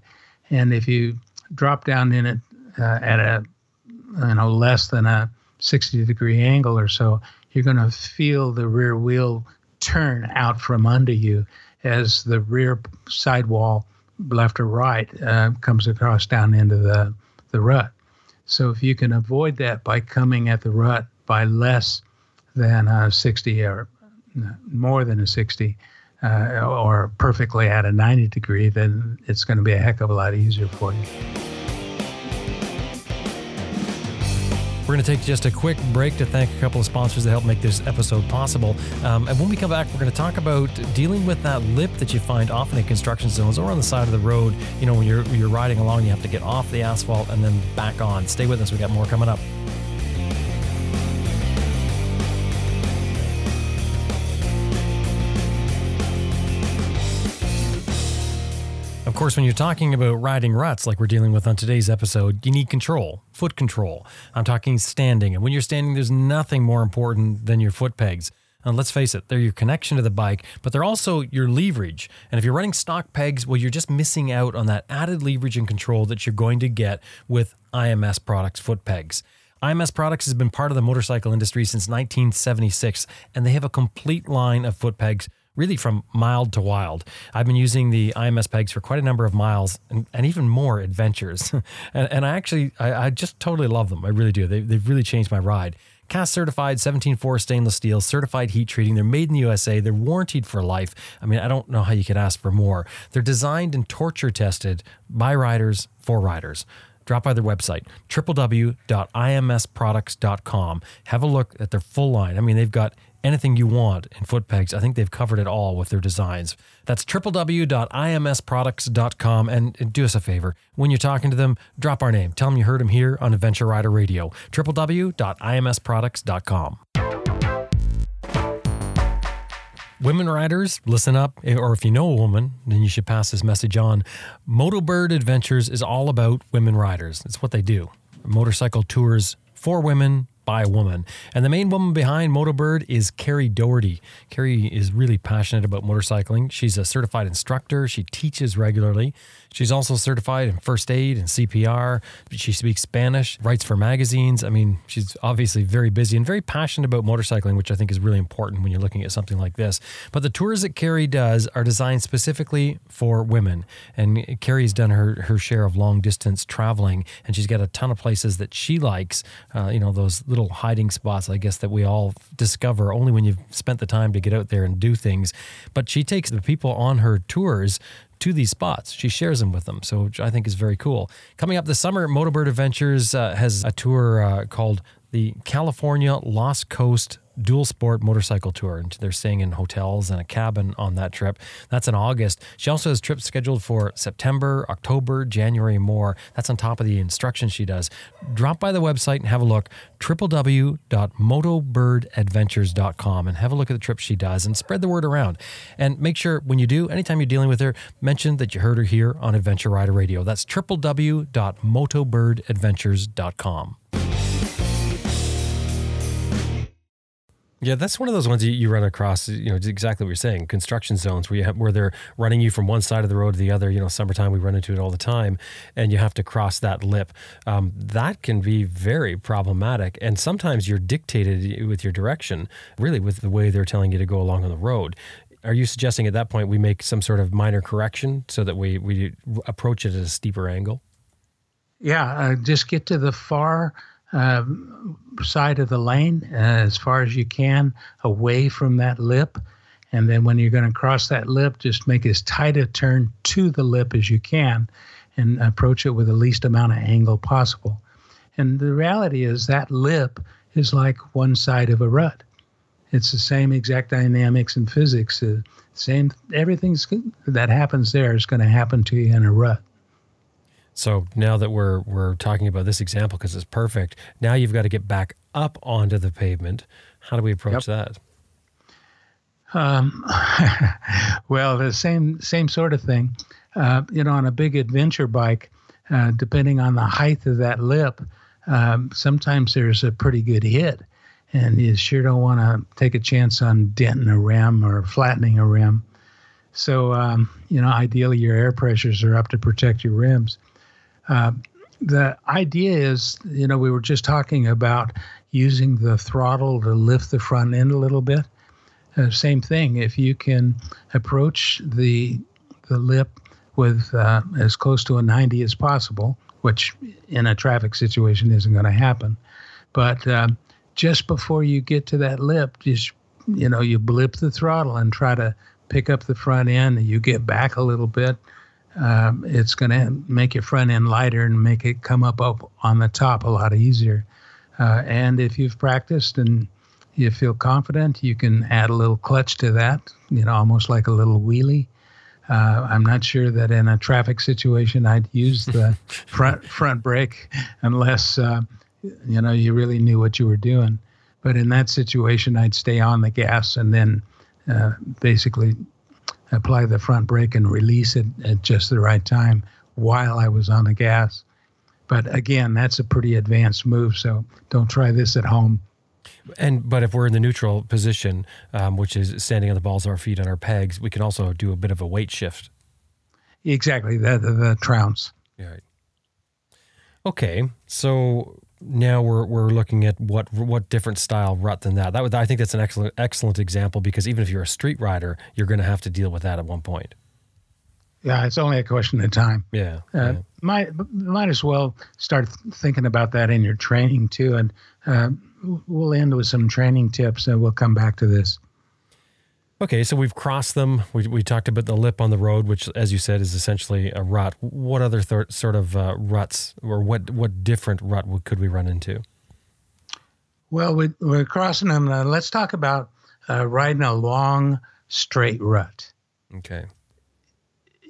and if you drop down in it uh, at a you know less than a 60 degree angle or so, you're going to feel the rear wheel turn out from under you as the rear sidewall, left or right, uh, comes across down into the, the rut. So if you can avoid that by coming at the rut by less than a 60 or more than a 60, uh, or perfectly at a 90 degree, then it's going to be a heck of a lot easier for you. We're going to take just a quick break to thank a couple of sponsors that help make this episode possible. Um, and when we come back, we're going to talk about dealing with that lip that you find often in construction zones or on the side of the road. You know, when you're, you're riding along, you have to get off the asphalt and then back on. Stay with us. We got more coming up. Course, when you're talking about riding ruts like we're dealing with on today's episode, you need control, foot control. I'm talking standing. And when you're standing, there's nothing more important than your foot pegs. And let's face it, they're your connection to the bike, but they're also your leverage. And if you're running stock pegs, well, you're just missing out on that added leverage and control that you're going to get with IMS products foot pegs. IMS Products has been part of the motorcycle industry since 1976, and they have a complete line of foot pegs really from mild to wild. I've been using the IMS pegs for quite a number of miles and, and even more adventures. and, and, I actually, I, I, just totally love them. I really do. They, they've really changed my ride. CAST certified 17.4 stainless steel, certified heat treating. They're made in the USA. They're warranted for life. I mean, I don't know how you could ask for more. They're designed and torture tested by riders for riders drop by their website, www.imsproducts.com. Have a look at their full line. I mean, they've got anything you want in foot pegs. I think they've covered it all with their designs. That's www.imsproducts.com. And do us a favor when you're talking to them, drop our name. Tell them you heard them here on Adventure Rider Radio. www.imsproducts.com. Women riders, listen up, eh, or if you know a woman, then you should pass this message on. Motobird Adventures is all about women riders. It's what they do. Motorcycle tours for women by a woman. And the main woman behind Motobird is Carrie Doherty. Carrie is really passionate about motorcycling. She's a certified instructor. She teaches regularly. She's also certified in first aid and CPR. She speaks Spanish, writes for magazines. I mean, she's obviously very busy and very passionate about motorcycling, which I think is really important when you're looking at something like this. But the tours that Carrie does are designed specifically for women. And Carrie's done her, her share of long distance traveling, and she's got a ton of places that she likes. Uh, you know, those little hiding spots, I guess, that we all discover only when you've spent the time to get out there and do things. But she takes the people on her tours to these spots. She shares them with them, so which I think is very cool. Coming up this summer, Motobird Adventures uh, has a tour uh, called the California Lost Coast dual sport motorcycle tour and they're staying in hotels and a cabin on that trip. That's in august. She also has trips scheduled for september october january more. That's on top of the instruction she does. Drop by the website and have a look www.motobirdadventures.com and have a look at the trips she does and spread the word around. And make sure when you do anytime you're dealing with her mention that you heard her here on adventure rider radio. That's www.motobirdadventures.com Yeah, that's one of those ones you, you run across. You know, exactly what you're saying. Construction zones where you have where they're running you from one side of the road to the other. You know, summertime we run into it all the time, and you have to cross that lip. Um, that can be very problematic, and sometimes you're dictated with your direction, really, with the way they're telling you to go along on the road. Are you suggesting at that point we make some sort of minor correction so that we we approach it at a steeper angle? Yeah, uh, just get to the far uh, side of the lane uh, as far as you can away from that lip. And then when you're going to cross that lip, just make as tight a turn to the lip as you can and approach it with the least amount of angle possible. And the reality is that lip is like one side of a rut. It's the same exact dynamics and physics. Uh, same everything's that happens there is going to happen to you in a rut. So now that we're we're talking about this example because it's perfect, now you've got to get back up onto the pavement. How do we approach yep. that? Um, well, the same same sort of thing. Uh, you know, on a big adventure bike, uh, depending on the height of that lip, um, sometimes there's a pretty good hit, and you sure don't want to take a chance on denting a rim or flattening a rim. So, um, you know, ideally your air pressures are up to protect your rims. Uh, the idea is, you know, we were just talking about using the throttle to lift the front end a little bit. Uh, same thing. If you can approach the the lip with uh, as close to a 90 as possible, which in a traffic situation isn't going to happen, but um, just before you get to that lip, just you know, you blip the throttle and try to pick up the front end. And you get back a little bit um, it's going to make your front end lighter and make it come up, up on the top a lot easier. Uh, and if you've practiced and you feel confident, you can add a little clutch to that, you know, almost like a little wheelie. Uh, I'm not sure that in a traffic situation I'd use the front front brake unless uh, you know you really knew what you were doing. But in that situation, I'd stay on the gas and then uh, basically apply the front brake and release it at just the right time while I was on the gas. But again, that's a pretty advanced move, so don't try this at home. And but if we're in the neutral position, um, which is standing on the balls of our feet on our pegs, we can also do a bit of a weight shift. Exactly, the the, the trounce. Right. Okay, so now we're we're looking at what what different style rut than that. That would I think that's an excellent excellent example because even if you're a street rider, you're going to have to deal with that at one point. Yeah, it's only a question of time. Yeah, uh, yeah. might might as well start thinking about that in your training too, and uh, we'll end with some training tips, and we'll come back to this. Okay, so we've crossed them. We, we talked about the lip on the road, which, as you said, is essentially a rut. What other th- sort of uh, ruts, or what what different rut could we run into? Well, we, are crossing them. Uh, let's talk about uh, riding a long straight rut. Okay.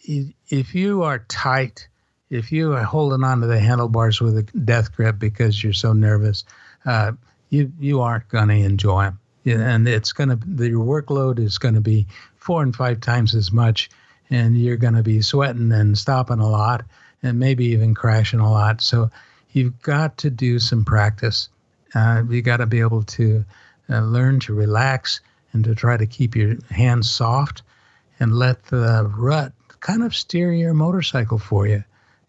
If you are tight, if you are holding onto the handlebars with a death grip because you're so nervous, uh, you you aren't going to enjoy them and it's going to your workload is going to be four and five times as much and you're going to be sweating and stopping a lot and maybe even crashing a lot so you've got to do some practice Uh, you got to be able to uh, learn to relax and to try to keep your hands soft and let the rut kind of steer your motorcycle for you.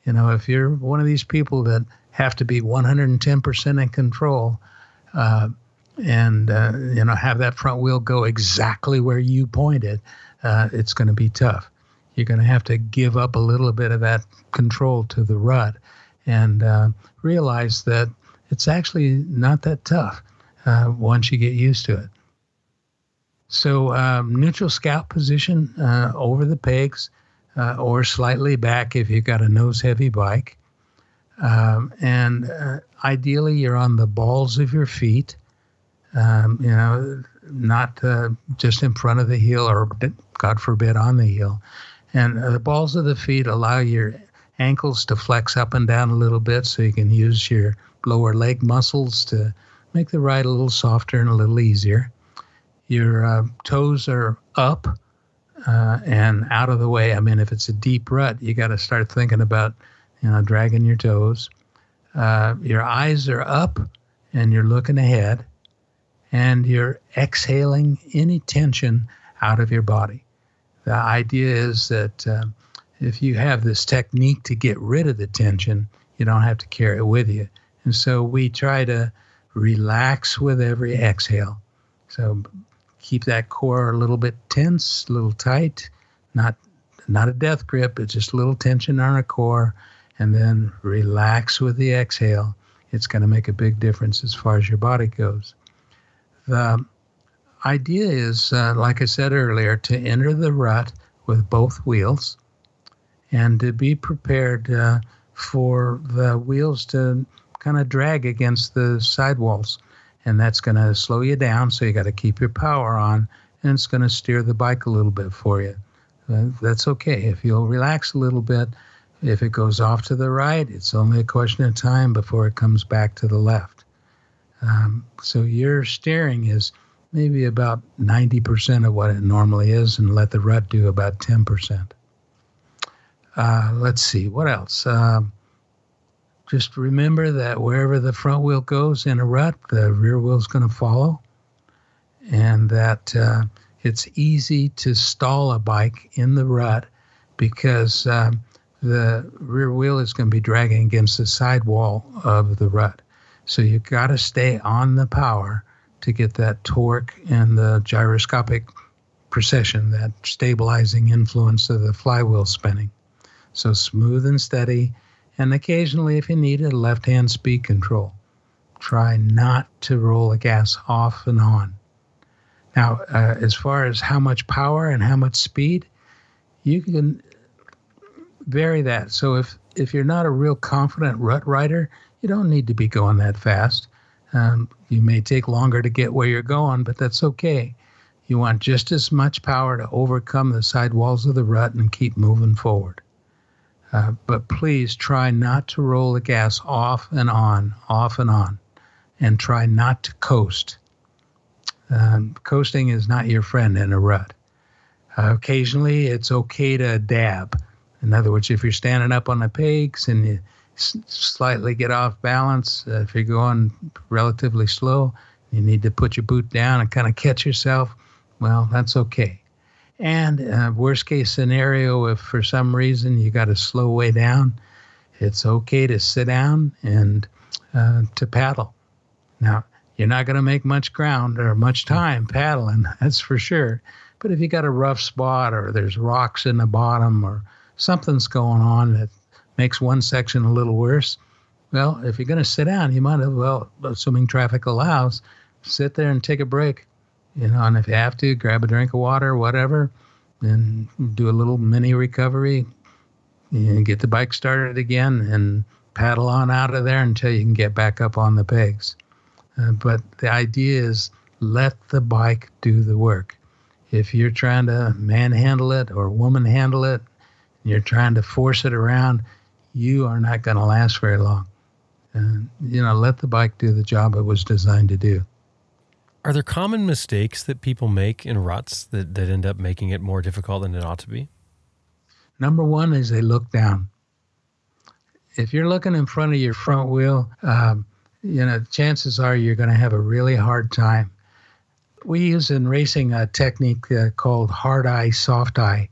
You know, if you're one of these people that have to be 110% in control uh, and, uh, you know, have that front wheel go exactly where you pointed, uh, it's going to be tough. You're going to have to give up a little bit of that control to the rut and uh, realize that it's actually not that tough uh, once you get used to it. So, um, neutral scout position uh, over the pegs uh, or slightly back if you've got a nose heavy bike. Um, and ideally, you're on the balls of your feet, um, you know, not uh, just in front of the heel or, God forbid, on the heel. And uh, the balls of the feet allow your ankles to flex up and down a little bit so you can use your lower leg muscles to make the ride a little softer and a little easier. Your uh, toes are up uh, and out of the way. I mean, if it's a deep rut, you got to start thinking about, you know, dragging your toes. Uh, your eyes are up and you're looking ahead and you're exhaling any tension out of your body. The idea is that uh, if you have this technique to get rid of the tension, you don't have to carry it with you. And so we try to relax with every exhale. So keep that core a little bit tense, a little tight, not not a death grip, but just a little tension on our core, and then relax with the exhale. It's going to make a big difference as far as your body goes. The idea is, uh, like I said earlier, to enter the rut with both wheels and to be prepared uh, for the wheels to kind of drag against the sidewalls and that's going to slow you down. So you got to keep your power on, and it's going to steer the bike a little bit for you. Uh, that's okay if you'll relax a little bit. If it goes off to the right, it's only a question of time before it comes back to the left. Um, so your steering is maybe about 90% of what it normally is, and let the rut do about 10%. Uh, let's see, what else? Um, just remember that wherever the front wheel goes in a rut, the rear wheel is going to follow, and that uh, it's easy to stall a bike in the rut because um, the rear wheel is going to be dragging against the sidewall of the rut. So you've got to stay on the power to get that torque and the gyroscopic precession, that stabilizing influence of the flywheel spinning. So smooth and steady and occasionally, if you need it, left hand speed control. Try not to roll the gas off and on. Now, uh, as far as how much power and how much speed, you can vary that. So if if you're not a real confident rut rider, you don't need to be going that fast. Um, you may take longer to get where you're going, but that's okay. You want just as much power to overcome the side walls of the rut and keep moving forward. Uh, but please try not to roll the gas off and on, off and on, and try not to coast. Um, coasting is not your friend in a rut. Uh, occasionally, it's okay to dab. In other words, if you're standing up on the pegs and you slightly get off balance, uh, if you're going relatively slow, you need to put your boot down and kind of catch yourself. Well, that's okay. And uh, worst case scenario, if for some reason you got to slow way down, it's okay to sit down and uh, to paddle. Now, you're not going to make much ground or much time paddling, that's for sure. But if you got a rough spot or there's rocks in the bottom or something's going on that makes one section a little worse, well, if you're going to sit down, you might as well, assuming traffic allows, sit there and take a break you know, and if you have to, grab a drink of water, whatever, and do a little mini recovery. You get the bike started again and paddle on out of there until you can get back up on the pegs. Uh, but the idea is let the bike do the work. If you're trying to manhandle it or woman handle it, you're trying to force it around, you are not going to last very long. And, you know, let the bike do the job it was designed to do. Are there common mistakes that people make in ruts that, that end up making it more difficult than it ought to be? Number one is they look down. If you're looking in front of your front wheel, um, you know, chances are you're going to have a really hard time. We use in racing a technique uh, called hard eye, soft eye,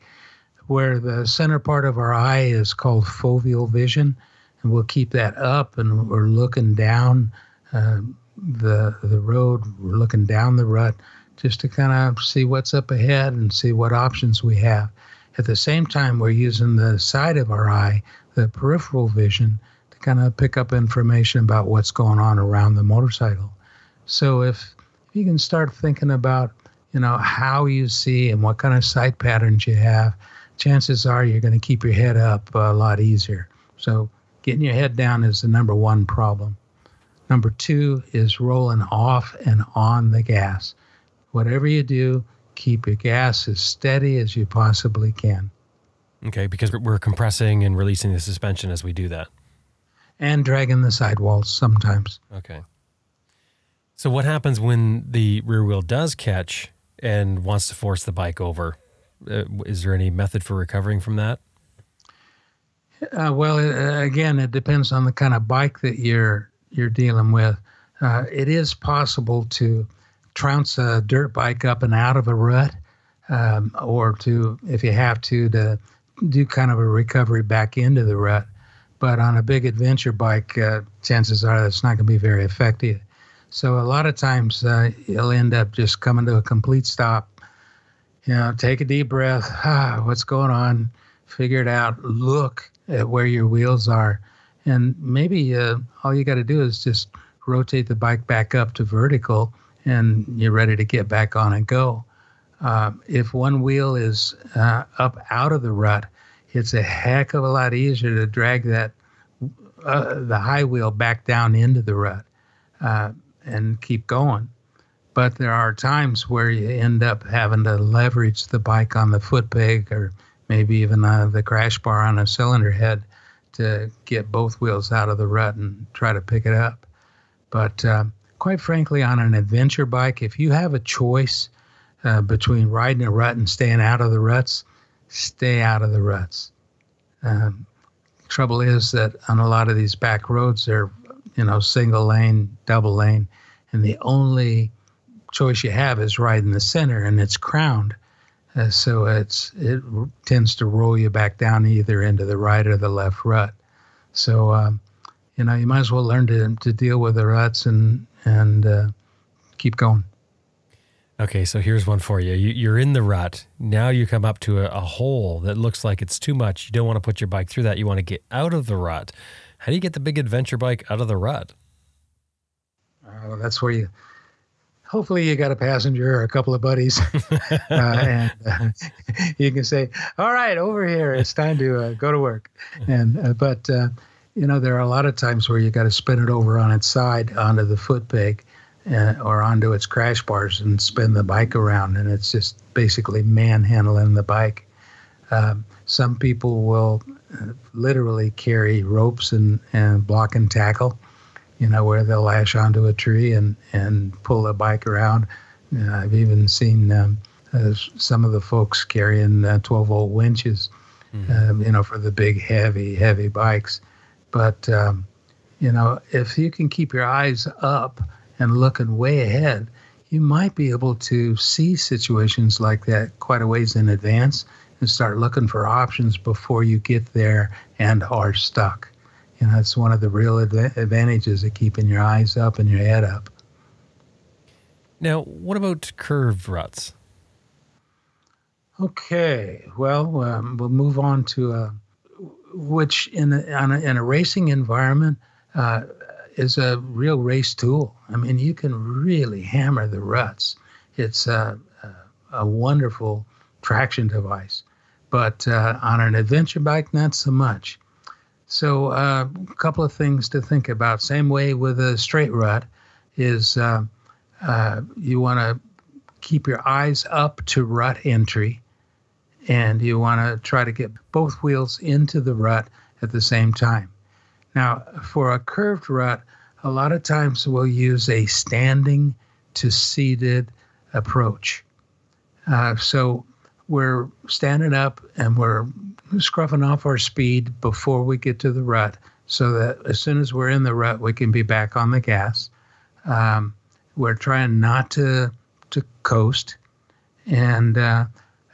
where the center part of our eye is called foveal vision, and we'll keep that up, and we're looking down uh, the the road, we're looking down the rut, just to kind of see what's up ahead and see what options we have. At the same time, we're using the side of our eye, the peripheral vision, to kind of pick up information about what's going on around the motorcycle. So if you can start thinking about, you know, how you see and what kind of sight patterns you have, chances are you're going to keep your head up a lot easier. So getting your head down is the number one problem. Number two is rolling off and on the gas. Whatever you do, keep your gas as steady as you possibly can. Okay, because we're compressing and releasing the suspension as we do that. And dragging the sidewalls sometimes. Okay. So what happens when the rear wheel does catch and wants to force the bike over? Uh, is there any method for recovering from that? Uh, well, uh, again, it depends on the kind of bike that you're you're dealing with. Uh, it is possible to trounce a dirt bike up and out of a rut, um, or to, if you have to, to do kind of a recovery back into the rut. But on a big adventure bike, uh, chances are that's not going to be very effective. So a lot of times you'll end up just coming to a complete stop. You know, take a deep breath. Ah, what's going on? Figure it out. Look at where your wheels are, and maybe uh, all you got to do is just rotate the bike back up to vertical, and you're ready to get back on and go. Uh, if one wheel is uh, up out of the rut, it's a heck of a lot easier to drag that uh, the high wheel back down into the rut uh, and keep going. But there are times where you end up having to leverage the bike on the foot peg or maybe even uh, the crash bar on a cylinder head to get both wheels out of the rut and try to pick it up. But uh, quite frankly, on an adventure bike, if you have a choice uh, between riding a rut and staying out of the ruts, stay out of the ruts. Um, trouble is that on a lot of these back roads, they're you know single lane, double lane, and the only choice you have is right in the center, and it's crowned. Uh, so it's it tends to roll you back down either into the right or the left rut. So um, you know you might as well learn to to deal with the ruts and and uh, keep going. Okay, so here's one for you. you are in the rut. Now you come up to a, a, hole that looks like it's too much. You don't want to put your bike through that. You want to get out of the rut. How do you get the big adventure bike out of the rut? Uh, that's where you. Hopefully, you got a passenger or a couple of buddies, uh, and uh, you can say, "All right, over here. It's time to uh, go to work." And uh, but uh, you know, there are a lot of times where you got to spin it over on its side onto the foot peg uh, or onto its crash bars and spin the bike around, and it's just basically manhandling the bike. Um, some people will literally carry ropes and, and block and tackle, you know, where they'll lash onto a tree and, and pull the bike around. Uh, I've even seen um, uh, some of the folks carrying uh, 12 volt winches, mm-hmm. you know, for the big, heavy, heavy bikes. But, um, you know, if you can keep your eyes up, and looking way ahead, you might be able to see situations like that quite a ways in advance and start looking for options before you get there and are stuck. You know, it's one of the real adv- advantages of keeping your eyes up and your head up. Now, what about curved ruts? Okay, well, um, we'll move on to uh, which in a, a, in a racing environment, uh, is a real race tool. I mean, you can really hammer the ruts. It's a, a, a wonderful traction device, but uh, on an adventure bike, not so much. So, uh, a couple of things to think about. Same way with a straight rut, is uh, uh you want to keep your eyes up to rut entry, and you want to try to get both wheels into the rut at the same time. Now, for a curved rut, a lot of times we'll use a standing to seated approach. Uh, so we're standing up and we're scruffing off our speed before we get to the rut, so that as soon as we're in the rut, we can be back on the gas. Um, we're trying not to to coast, and uh,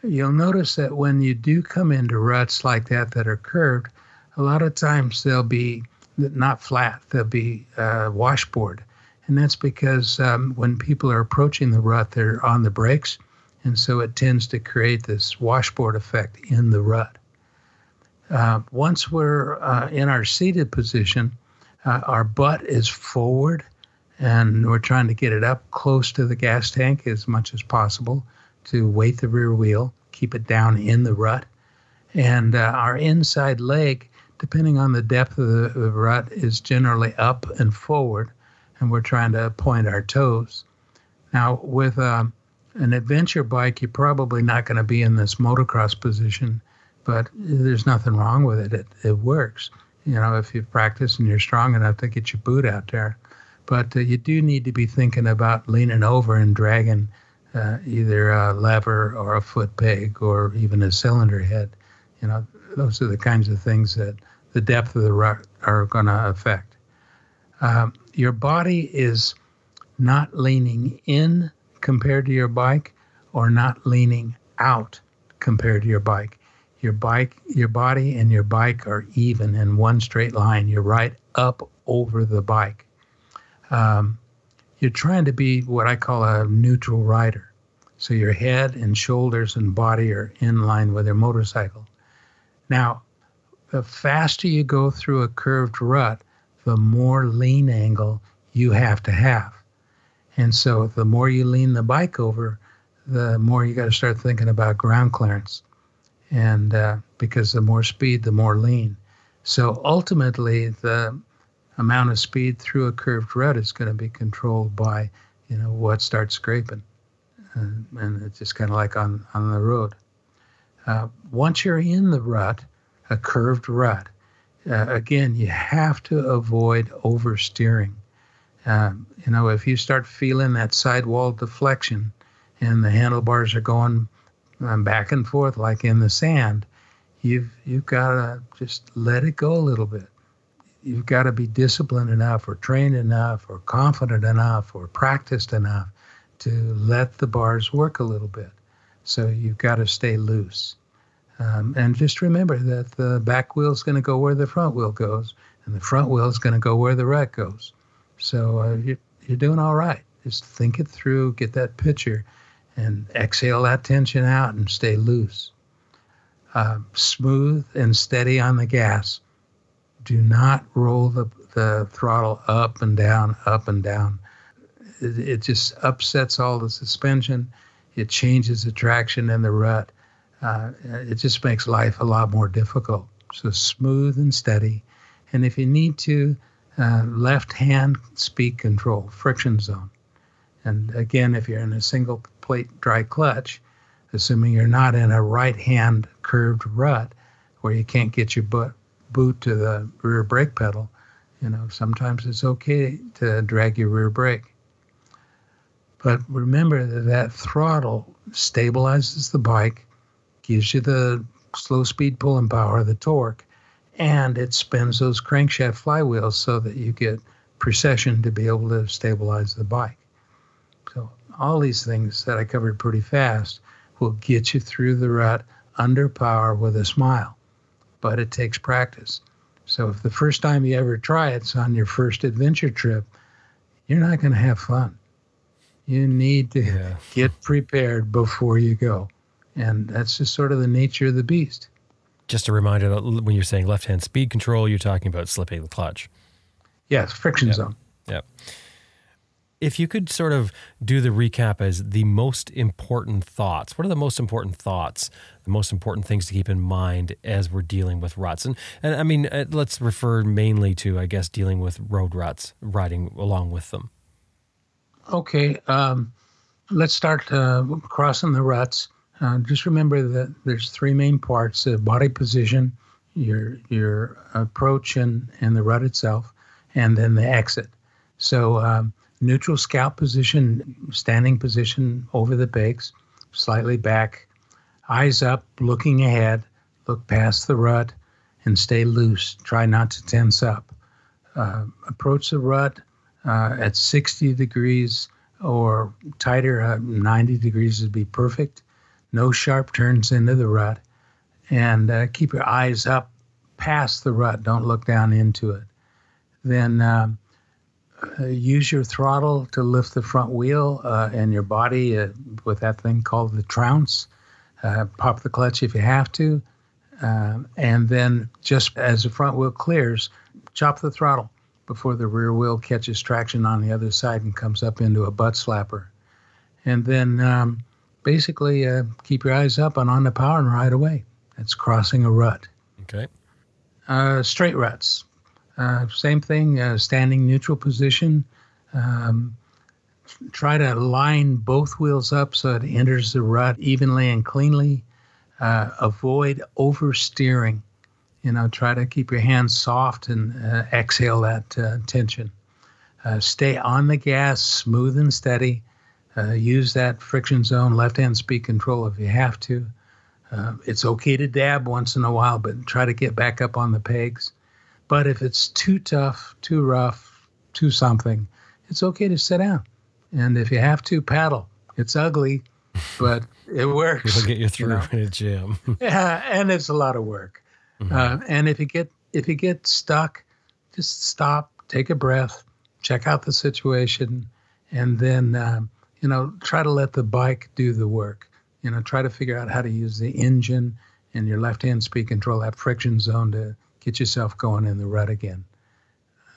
you'll notice that when you do come into ruts like that that are curved, a lot of times they'll be not flat; they'll be uh, washboard, and that's because um, when people are approaching the rut, they're on the brakes, and so it tends to create this washboard effect in the rut. Uh, once we're uh, in our seated position, uh, our butt is forward and we're trying to get it up close to the gas tank as much as possible to weight the rear wheel, keep it down in the rut. And uh, our inside leg, depending on the depth of the, the rut, is generally up and forward, and we're trying to point our toes. Now, with um, an adventure bike, you're probably not going to be in this motocross position, but there's nothing wrong with it. It, it works. You know, if you practice and you're strong enough to get your boot out there but uh, you do need to be thinking about leaning over and dragging uh, either a lever or a foot peg or even a cylinder head. You know, those are the kinds of things that the depth of the rut are going to affect. Um, your body is not leaning in compared to your bike or not leaning out compared to your bike. Your bike, your body and your bike are even in one straight line. You're right up over the bike um, you're trying to be what I call a neutral rider. So your head and shoulders and body are in line with your motorcycle. Now, the faster you go through a curved rut, the more lean angle you have to have. And so the more you lean the bike over, the more you got to start thinking about ground clearance. And uh, because the more speed, the more lean. So ultimately, the amount of speed through a curved rut is going to be controlled by, you know, what starts scraping. And, and it's just kind of like on, on the road. Uh, once you're in the rut, a curved rut, uh, again, you have to avoid oversteering. Um, you know, if you start feeling that sidewall deflection and the handlebars are going um, back and forth like in the sand, you've you've got to just let it go a little bit you've got to be disciplined enough or trained enough or confident enough or practiced enough to let the bars work a little bit. So you've got to stay loose. Um, and just remember that the back wheel is going to go where the front wheel goes, and the front wheel is going to go where the rut goes. So uh, you're, you're doing all right. Just think it through, get that picture, and exhale that tension out and stay loose. Uh, smooth and steady on the gas do not roll the, the throttle up and down, up and down. It, it just upsets all the suspension. It changes the traction in the rut. Uh, it just makes life a lot more difficult. So smooth and steady. And if you need to, uh, left hand speed control, friction zone. And again, if you're in a single plate dry clutch, assuming you're not in a right hand curved rut where you can't get your butt boot to the rear brake pedal, you know, sometimes it's okay to drag your rear brake. But remember that that throttle stabilizes the bike, gives you the slow speed pulling power, the torque, and it spins those crankshaft flywheels so that you get precession to be able to stabilize the bike. So all these things that I covered pretty fast will get you through the rut under power with a smile but it takes practice. So if the first time you ever try it's on your first adventure trip, you're not going to have fun. You need to yeah. get prepared before you go. And that's just sort of the nature of the beast. Just a reminder that when you're saying left hand speed control, you're talking about slipping the clutch. Yes, friction yep. zone. Yep if you could sort of do the recap as the most important thoughts, what are the most important thoughts, the most important things to keep in mind as we're dealing with ruts? And, and I mean, uh, let's refer mainly to, I guess, dealing with road ruts, riding along with them. Okay. Um, let's start uh, crossing the ruts. Uh, just remember that there's three main parts: the body position, your your approach, and and the rut itself, and then the exit. So um, neutral scout position, standing position over the brakes, slightly back, eyes up, looking ahead, look past the rut, and stay loose. Try not to tense up. Uh, approach the rut uh, at 60 degrees or tighter, uh, 90 degrees would be perfect. No sharp turns into the rut. And uh, keep your eyes up past the rut. Don't look down into it. Then um, uh, use your throttle to lift the front wheel uh, and your body uh, with that thing called the trounce. Pop the clutch if you have to. And then just as the front wheel clears, chop the throttle before the rear wheel catches traction on the other side and comes up into a butt slapper. And then um, basically uh, keep your eyes up and on the power and ride away. That's crossing a rut. Okay. Uh, straight ruts. Uh, same thing, uh, standing neutral position. Um, try to line both wheels up so it enters the rut evenly and cleanly. Uh, avoid oversteering. You know, try to keep your hands soft and uh, exhale that uh, tension. Uh, stay on the gas, smooth and steady. Uh, use that friction zone left hand speed control if you have to. Uh, it's okay to dab once in a while, but try to get back up on the pegs. But if it's too tough, too rough, too something, it's okay to sit down. And if you have to, paddle. It's ugly, but it works. It'll get you through you know? in a jam. yeah, and it's a lot of work. Mm-hmm. Uh, and if you get if you get stuck, just stop, take a breath, check out the situation, and then um, you know try to let the bike do the work. You know, try to figure out how to use the engine and your left hand speed control that friction zone to get yourself going in the rut again.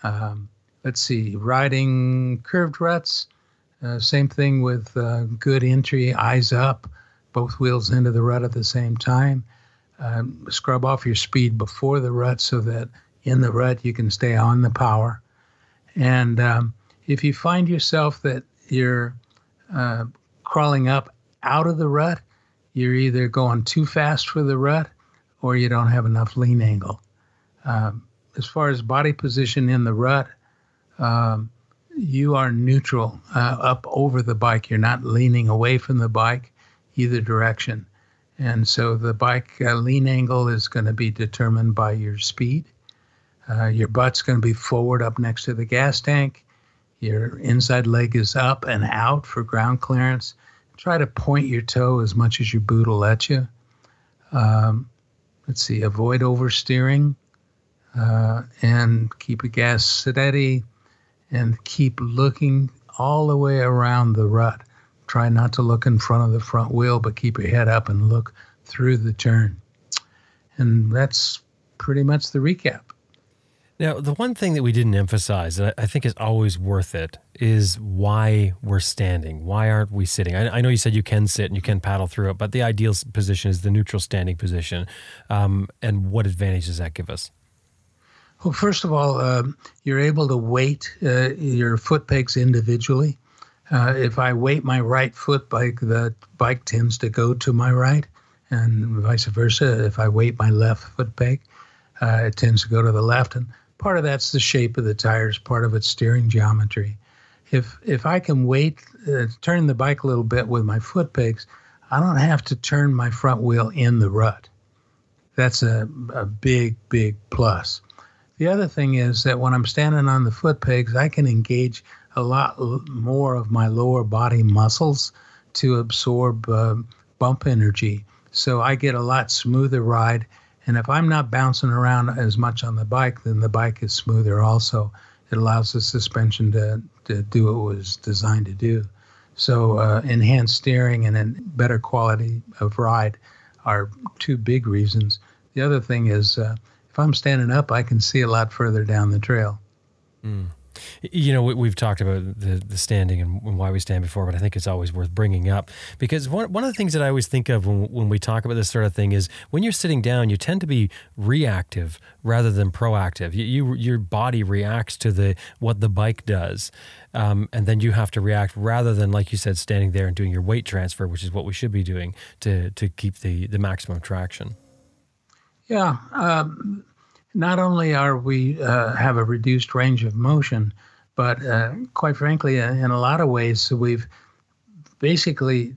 Um, let's see, riding curved ruts. Uh, same thing with uh, good entry, eyes up, both wheels into the rut at the same time. Um, scrub off your speed before the rut so that in the rut you can stay on the power. And um, if you find yourself that you're uh, crawling up out of the rut, you're either going too fast for the rut or you don't have enough lean angle. Um, as far as body position in the rut, um, you are neutral uh, up over the bike. You're not leaning away from the bike either direction. And so the bike uh, lean angle is going to be determined by your speed. Uh, your butt's going to be forward up next to the gas tank. Your inside leg is up and out for ground clearance. Try to point your toe as much as your boot will let you. Um, let's see, avoid oversteering uh, and keep your gas steady and keep looking all the way around the rut. Try not to look in front of the front wheel, but keep your head up and look through the turn. And that's pretty much the recap. Now, the one thing that we didn't emphasize, and I think is always worth it, is why we're standing. Why aren't we sitting? I, I know you said you can sit and you can paddle through it, but the ideal position is the neutral standing position. Um, and what advantage does that give us? Well, first of all, um, you're able to weight uh, your foot pegs individually. Uh, if I weight my right foot bike, the bike tends to go to my right, and vice versa. If I weight my left foot peg, uh, it tends to go to the left. And part of that's the shape of the tires, part of it's steering geometry. If if I can weight, uh, turn the bike a little bit with my foot pegs, I don't have to turn my front wheel in the rut. That's a, a big, big plus. The other thing is that when I'm standing on the foot pegs, I can engage a lot more of my lower body muscles to absorb uh, bump energy. So I get a lot smoother ride. And if I'm not bouncing around as much on the bike, then the bike is smoother also. It allows the suspension to, to do what it was designed to do. So uh, enhanced steering and a better quality of ride are two big reasons. The other thing is uh, if I'm standing up, I can see a lot further down the trail. Mm. You know, we've talked about the, the standing and why we stand before, but I think it's always worth bringing up because one, one of the things that I always think of when, when we talk about this sort of thing is when you're sitting down, you tend to be reactive rather than proactive. You, you your body reacts to the what the bike does, um, and then you have to react rather than like you said, standing there and doing your weight transfer, which is what we should be doing to to keep the the maximum traction. Yeah. Um, not only are we uh, have a reduced range of motion, but uh, quite frankly, uh, in a lot of ways, we've basically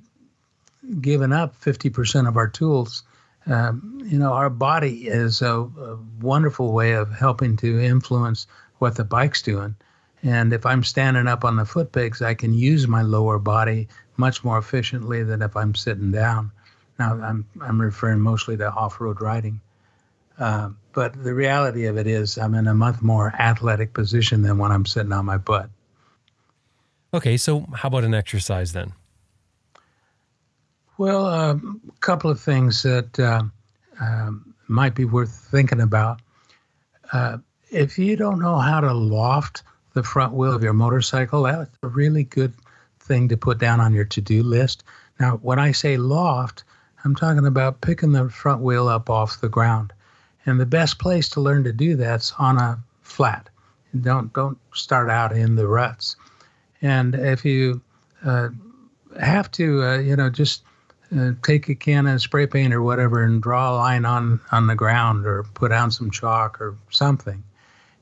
given up 50% of our tools um, you know, our body is a, a, wonderful way of helping to influence what the bike's doing. And if I'm standing up on the foot pegs, I can use my lower body much more efficiently than if I'm sitting down. Now, I'm, I'm referring mostly to off road riding. Uh, but the reality of it is, I'm in a much more athletic position than when I'm sitting on my butt. Okay, so how about an exercise then? Well, a couple of things that uh, um, might be worth thinking about. Uh, if you don't know how to loft the front wheel of your motorcycle, that's a really good thing to put down on your to do list. Now, when I say loft, I'm talking about picking the front wheel up off the ground. And the best place to learn to do that's on a flat. Don't don't start out in the ruts. And if you uh, have to, uh, you know, just uh, take a can of spray paint or whatever and draw a line on on the ground or put down some chalk or something,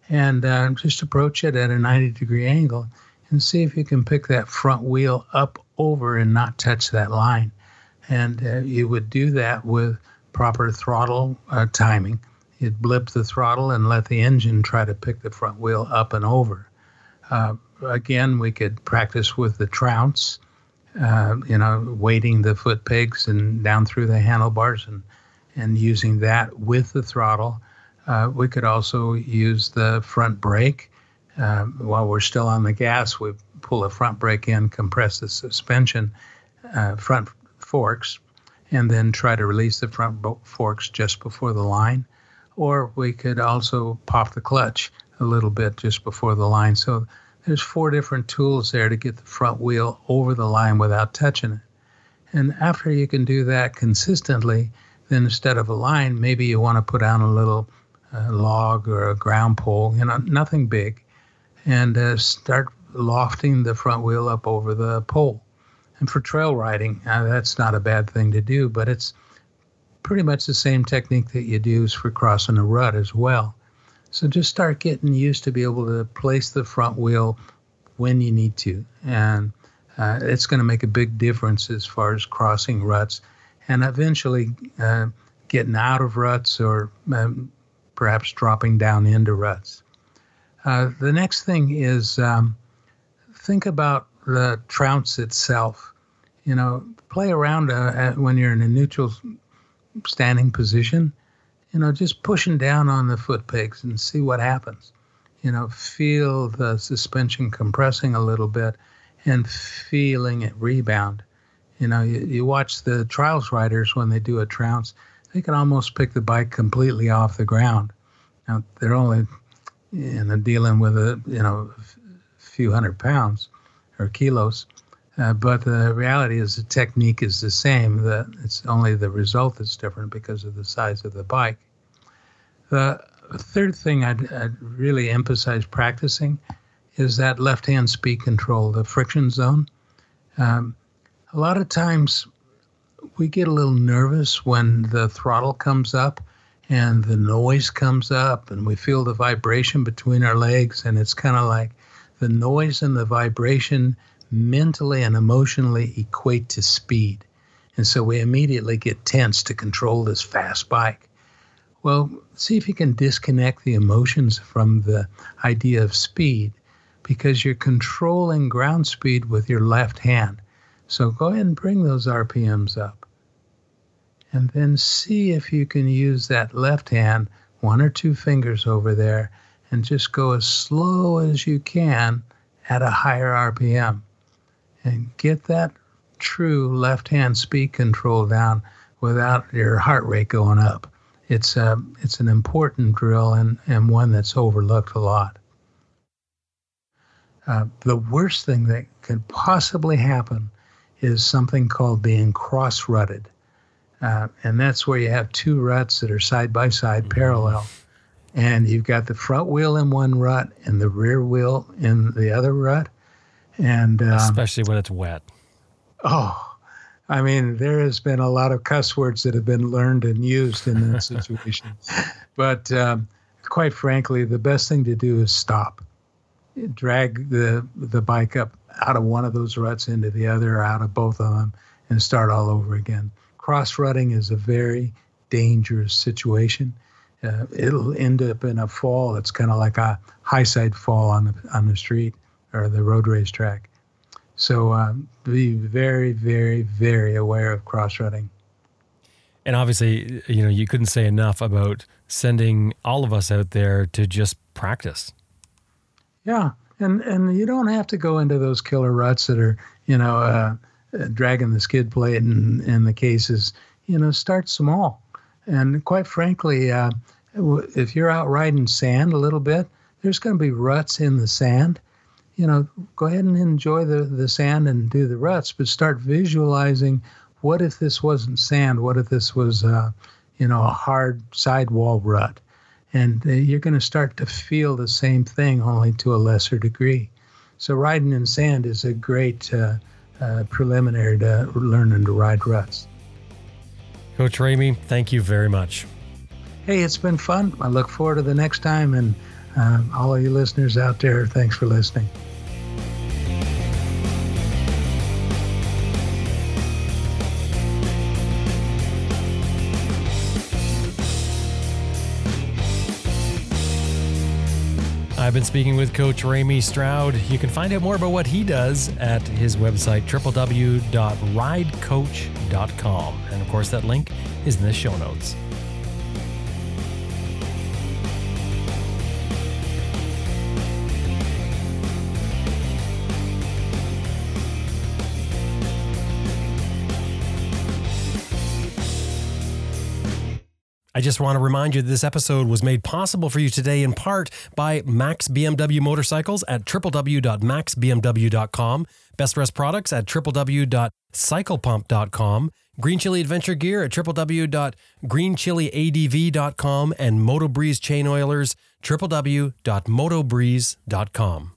and uh, just approach it at a 90 degree angle and see if you can pick that front wheel up over and not touch that line. And uh, you would do that with proper throttle uh, timing. You'd blip the throttle and let the engine try to pick the front wheel up and over. Uh, again, we could practice with the trounce, uh, you know, weighting the foot pegs and down through the handlebars and, and using that with the throttle. Uh, we could also use the front brake. Uh, while we're still on the gas, we pull a front brake in, compress the suspension, uh, front forks, and then try to release the front forks just before the line. Or we could also pop the clutch a little bit just before the line. So there's four different tools there to get the front wheel over the line without touching it. And after you can do that consistently, then instead of a line, maybe you want to put down a little uh, log or a ground pole, you know, nothing big, and uh, start lofting the front wheel up over the pole. And for trail riding, uh, that's not a bad thing to do, but it's pretty much the same technique that you'd use for crossing a rut as well. So just start getting used to be able to place the front wheel when you need to. And uh, it's going to make a big difference as far as crossing ruts and eventually uh, getting out of ruts or um, perhaps dropping down into ruts. Uh, the next thing is um, think about the trounce itself. You know, play around uh, when you're in a neutral standing position you know, just pushing down on the foot pegs and see what happens. You know, feel the suspension compressing a little bit and feeling it rebound. You know, you, you watch the trials riders when they do a trounce, they can almost pick the bike completely off the ground. Now, they're only, you know, dealing with a, you know, few hundred pounds or kilos. Uh, but the reality is the technique is the same. That it's only the result that's different because of the size of the bike. The third thing I'd, I'd really emphasize practicing is that left-hand speed control, the friction zone. Um, a lot of times we get a little nervous when the throttle comes up and the noise comes up and we feel the vibration between our legs and it's kind of like the noise and the vibration mentally and emotionally equate to speed. And so we immediately get tense to control this fast bike. Well, see if you can disconnect the emotions from the idea of speed because you're controlling ground speed with your left hand. So go ahead and bring those RPMs up. And then see if you can use that left hand, one or two fingers over there, and just go as slow as you can at a higher RPM and get that true left hand speed control down without your heart rate going up. It's, a, um, it's an important drill and, and one that's overlooked a lot. Uh, the worst thing that could possibly happen is something called being cross rutted. Uh, and that's where you have two ruts that are side by side parallel. And you've got the front wheel in one rut and the rear wheel in the other rut and um, especially when it's wet. Oh, I mean, there has been a lot of cuss words that have been learned and used in that situation. but um, quite frankly, the best thing to do is stop, drag the the bike up out of one of those ruts into the other, or out of both of them, and start all over again. Cross rutting is a very dangerous situation. Uh, it'll end up in a fall that's kind of like a high side fall on the on the street or the road race track. So um, be very, very, very aware of cross rutting. And obviously, you know, you couldn't say enough about sending all of us out there to just practice. Yeah, and and you don't have to go into those killer ruts that are, you know, uh, uh, dragging the skid plate and in the cases. You know, start small. And quite frankly, uh, if you're out riding sand a little bit, there's going to be ruts in the sand. You know, go ahead and enjoy the, the sand and do the ruts, but start visualizing what if this wasn't sand? What if this was, uh, you know, a hard sidewall rut? And uh, you're going to start to feel the same thing, only to a lesser degree. So riding in sand is a great uh, uh, preliminary to learning to ride ruts. Coach Ramey, thank you very much. Hey, it's been fun. I look forward to the next time. And um, all of you listeners out there, thanks for listening. I've been speaking with Coach Ramey Stroud. You can find out more about what he does at his website, www.ridecoach.com. And of course, that link is in the show notes. I just want to remind you that this episode was made possible for you today in part by Max BMW Motorcycles at www.maxbmw.com, Best Rest Products at www.cyclepump.com, Green Chili Adventure Gear at www.greenchiliadv.com, and Moto Breeze Chain Oilers, www.motobreeze.com.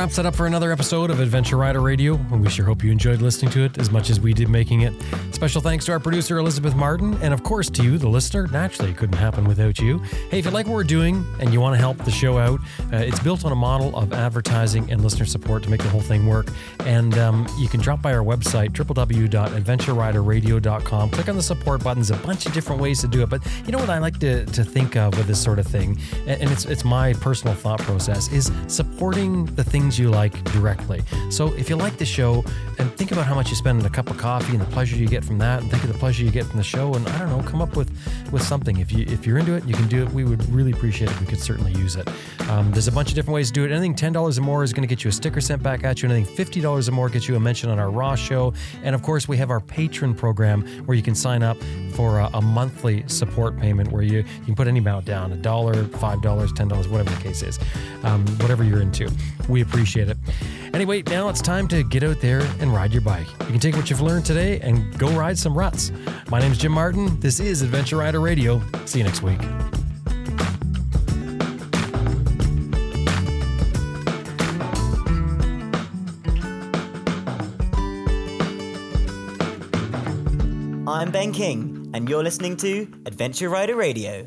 wraps it up for another episode of Adventure Rider Radio. We sure hope you enjoyed listening to it as much as we did making it. Special thanks to our producer, Elizabeth Martin, and of course to you, the listener. Naturally, it couldn't happen without you. Hey, if you like what we're doing and you want to help the show out, uh, it's built on a model of advertising and listener support to make the whole thing work. And um, you can drop by our website, www.adventureriderradio.com. Click on the support buttons, a bunch of different ways to do it. But you know what I like to, to think of with this sort of thing, and it's, it's my personal thought process, is supporting the things you like directly. So if you like the show, and think about how much you spend on a cup of coffee and the pleasure you get from that, and think of the pleasure you get from the show, and I don't know, come up with with something. If you if you're into it, you can do it. We would really appreciate it. We could certainly use it. Um, there's a bunch of different ways to do it. Anything ten dollars or more is going to get you a sticker sent back at you. Anything fifty dollars or more gets you a mention on our Raw show. And of course, we have our Patreon program where you can sign up for a, a monthly support payment where you, you can put any amount down a dollar, five dollars, ten dollars, whatever the case is, um, whatever you're into. We appreciate it. Anyway, now it's time to get out there and ride your bike. You can take what you've learned today and go ride some ruts. My name is Jim Martin. This is Adventure Rider Radio. See you next week. I'm Ben King, and you're listening to Adventure Rider Radio.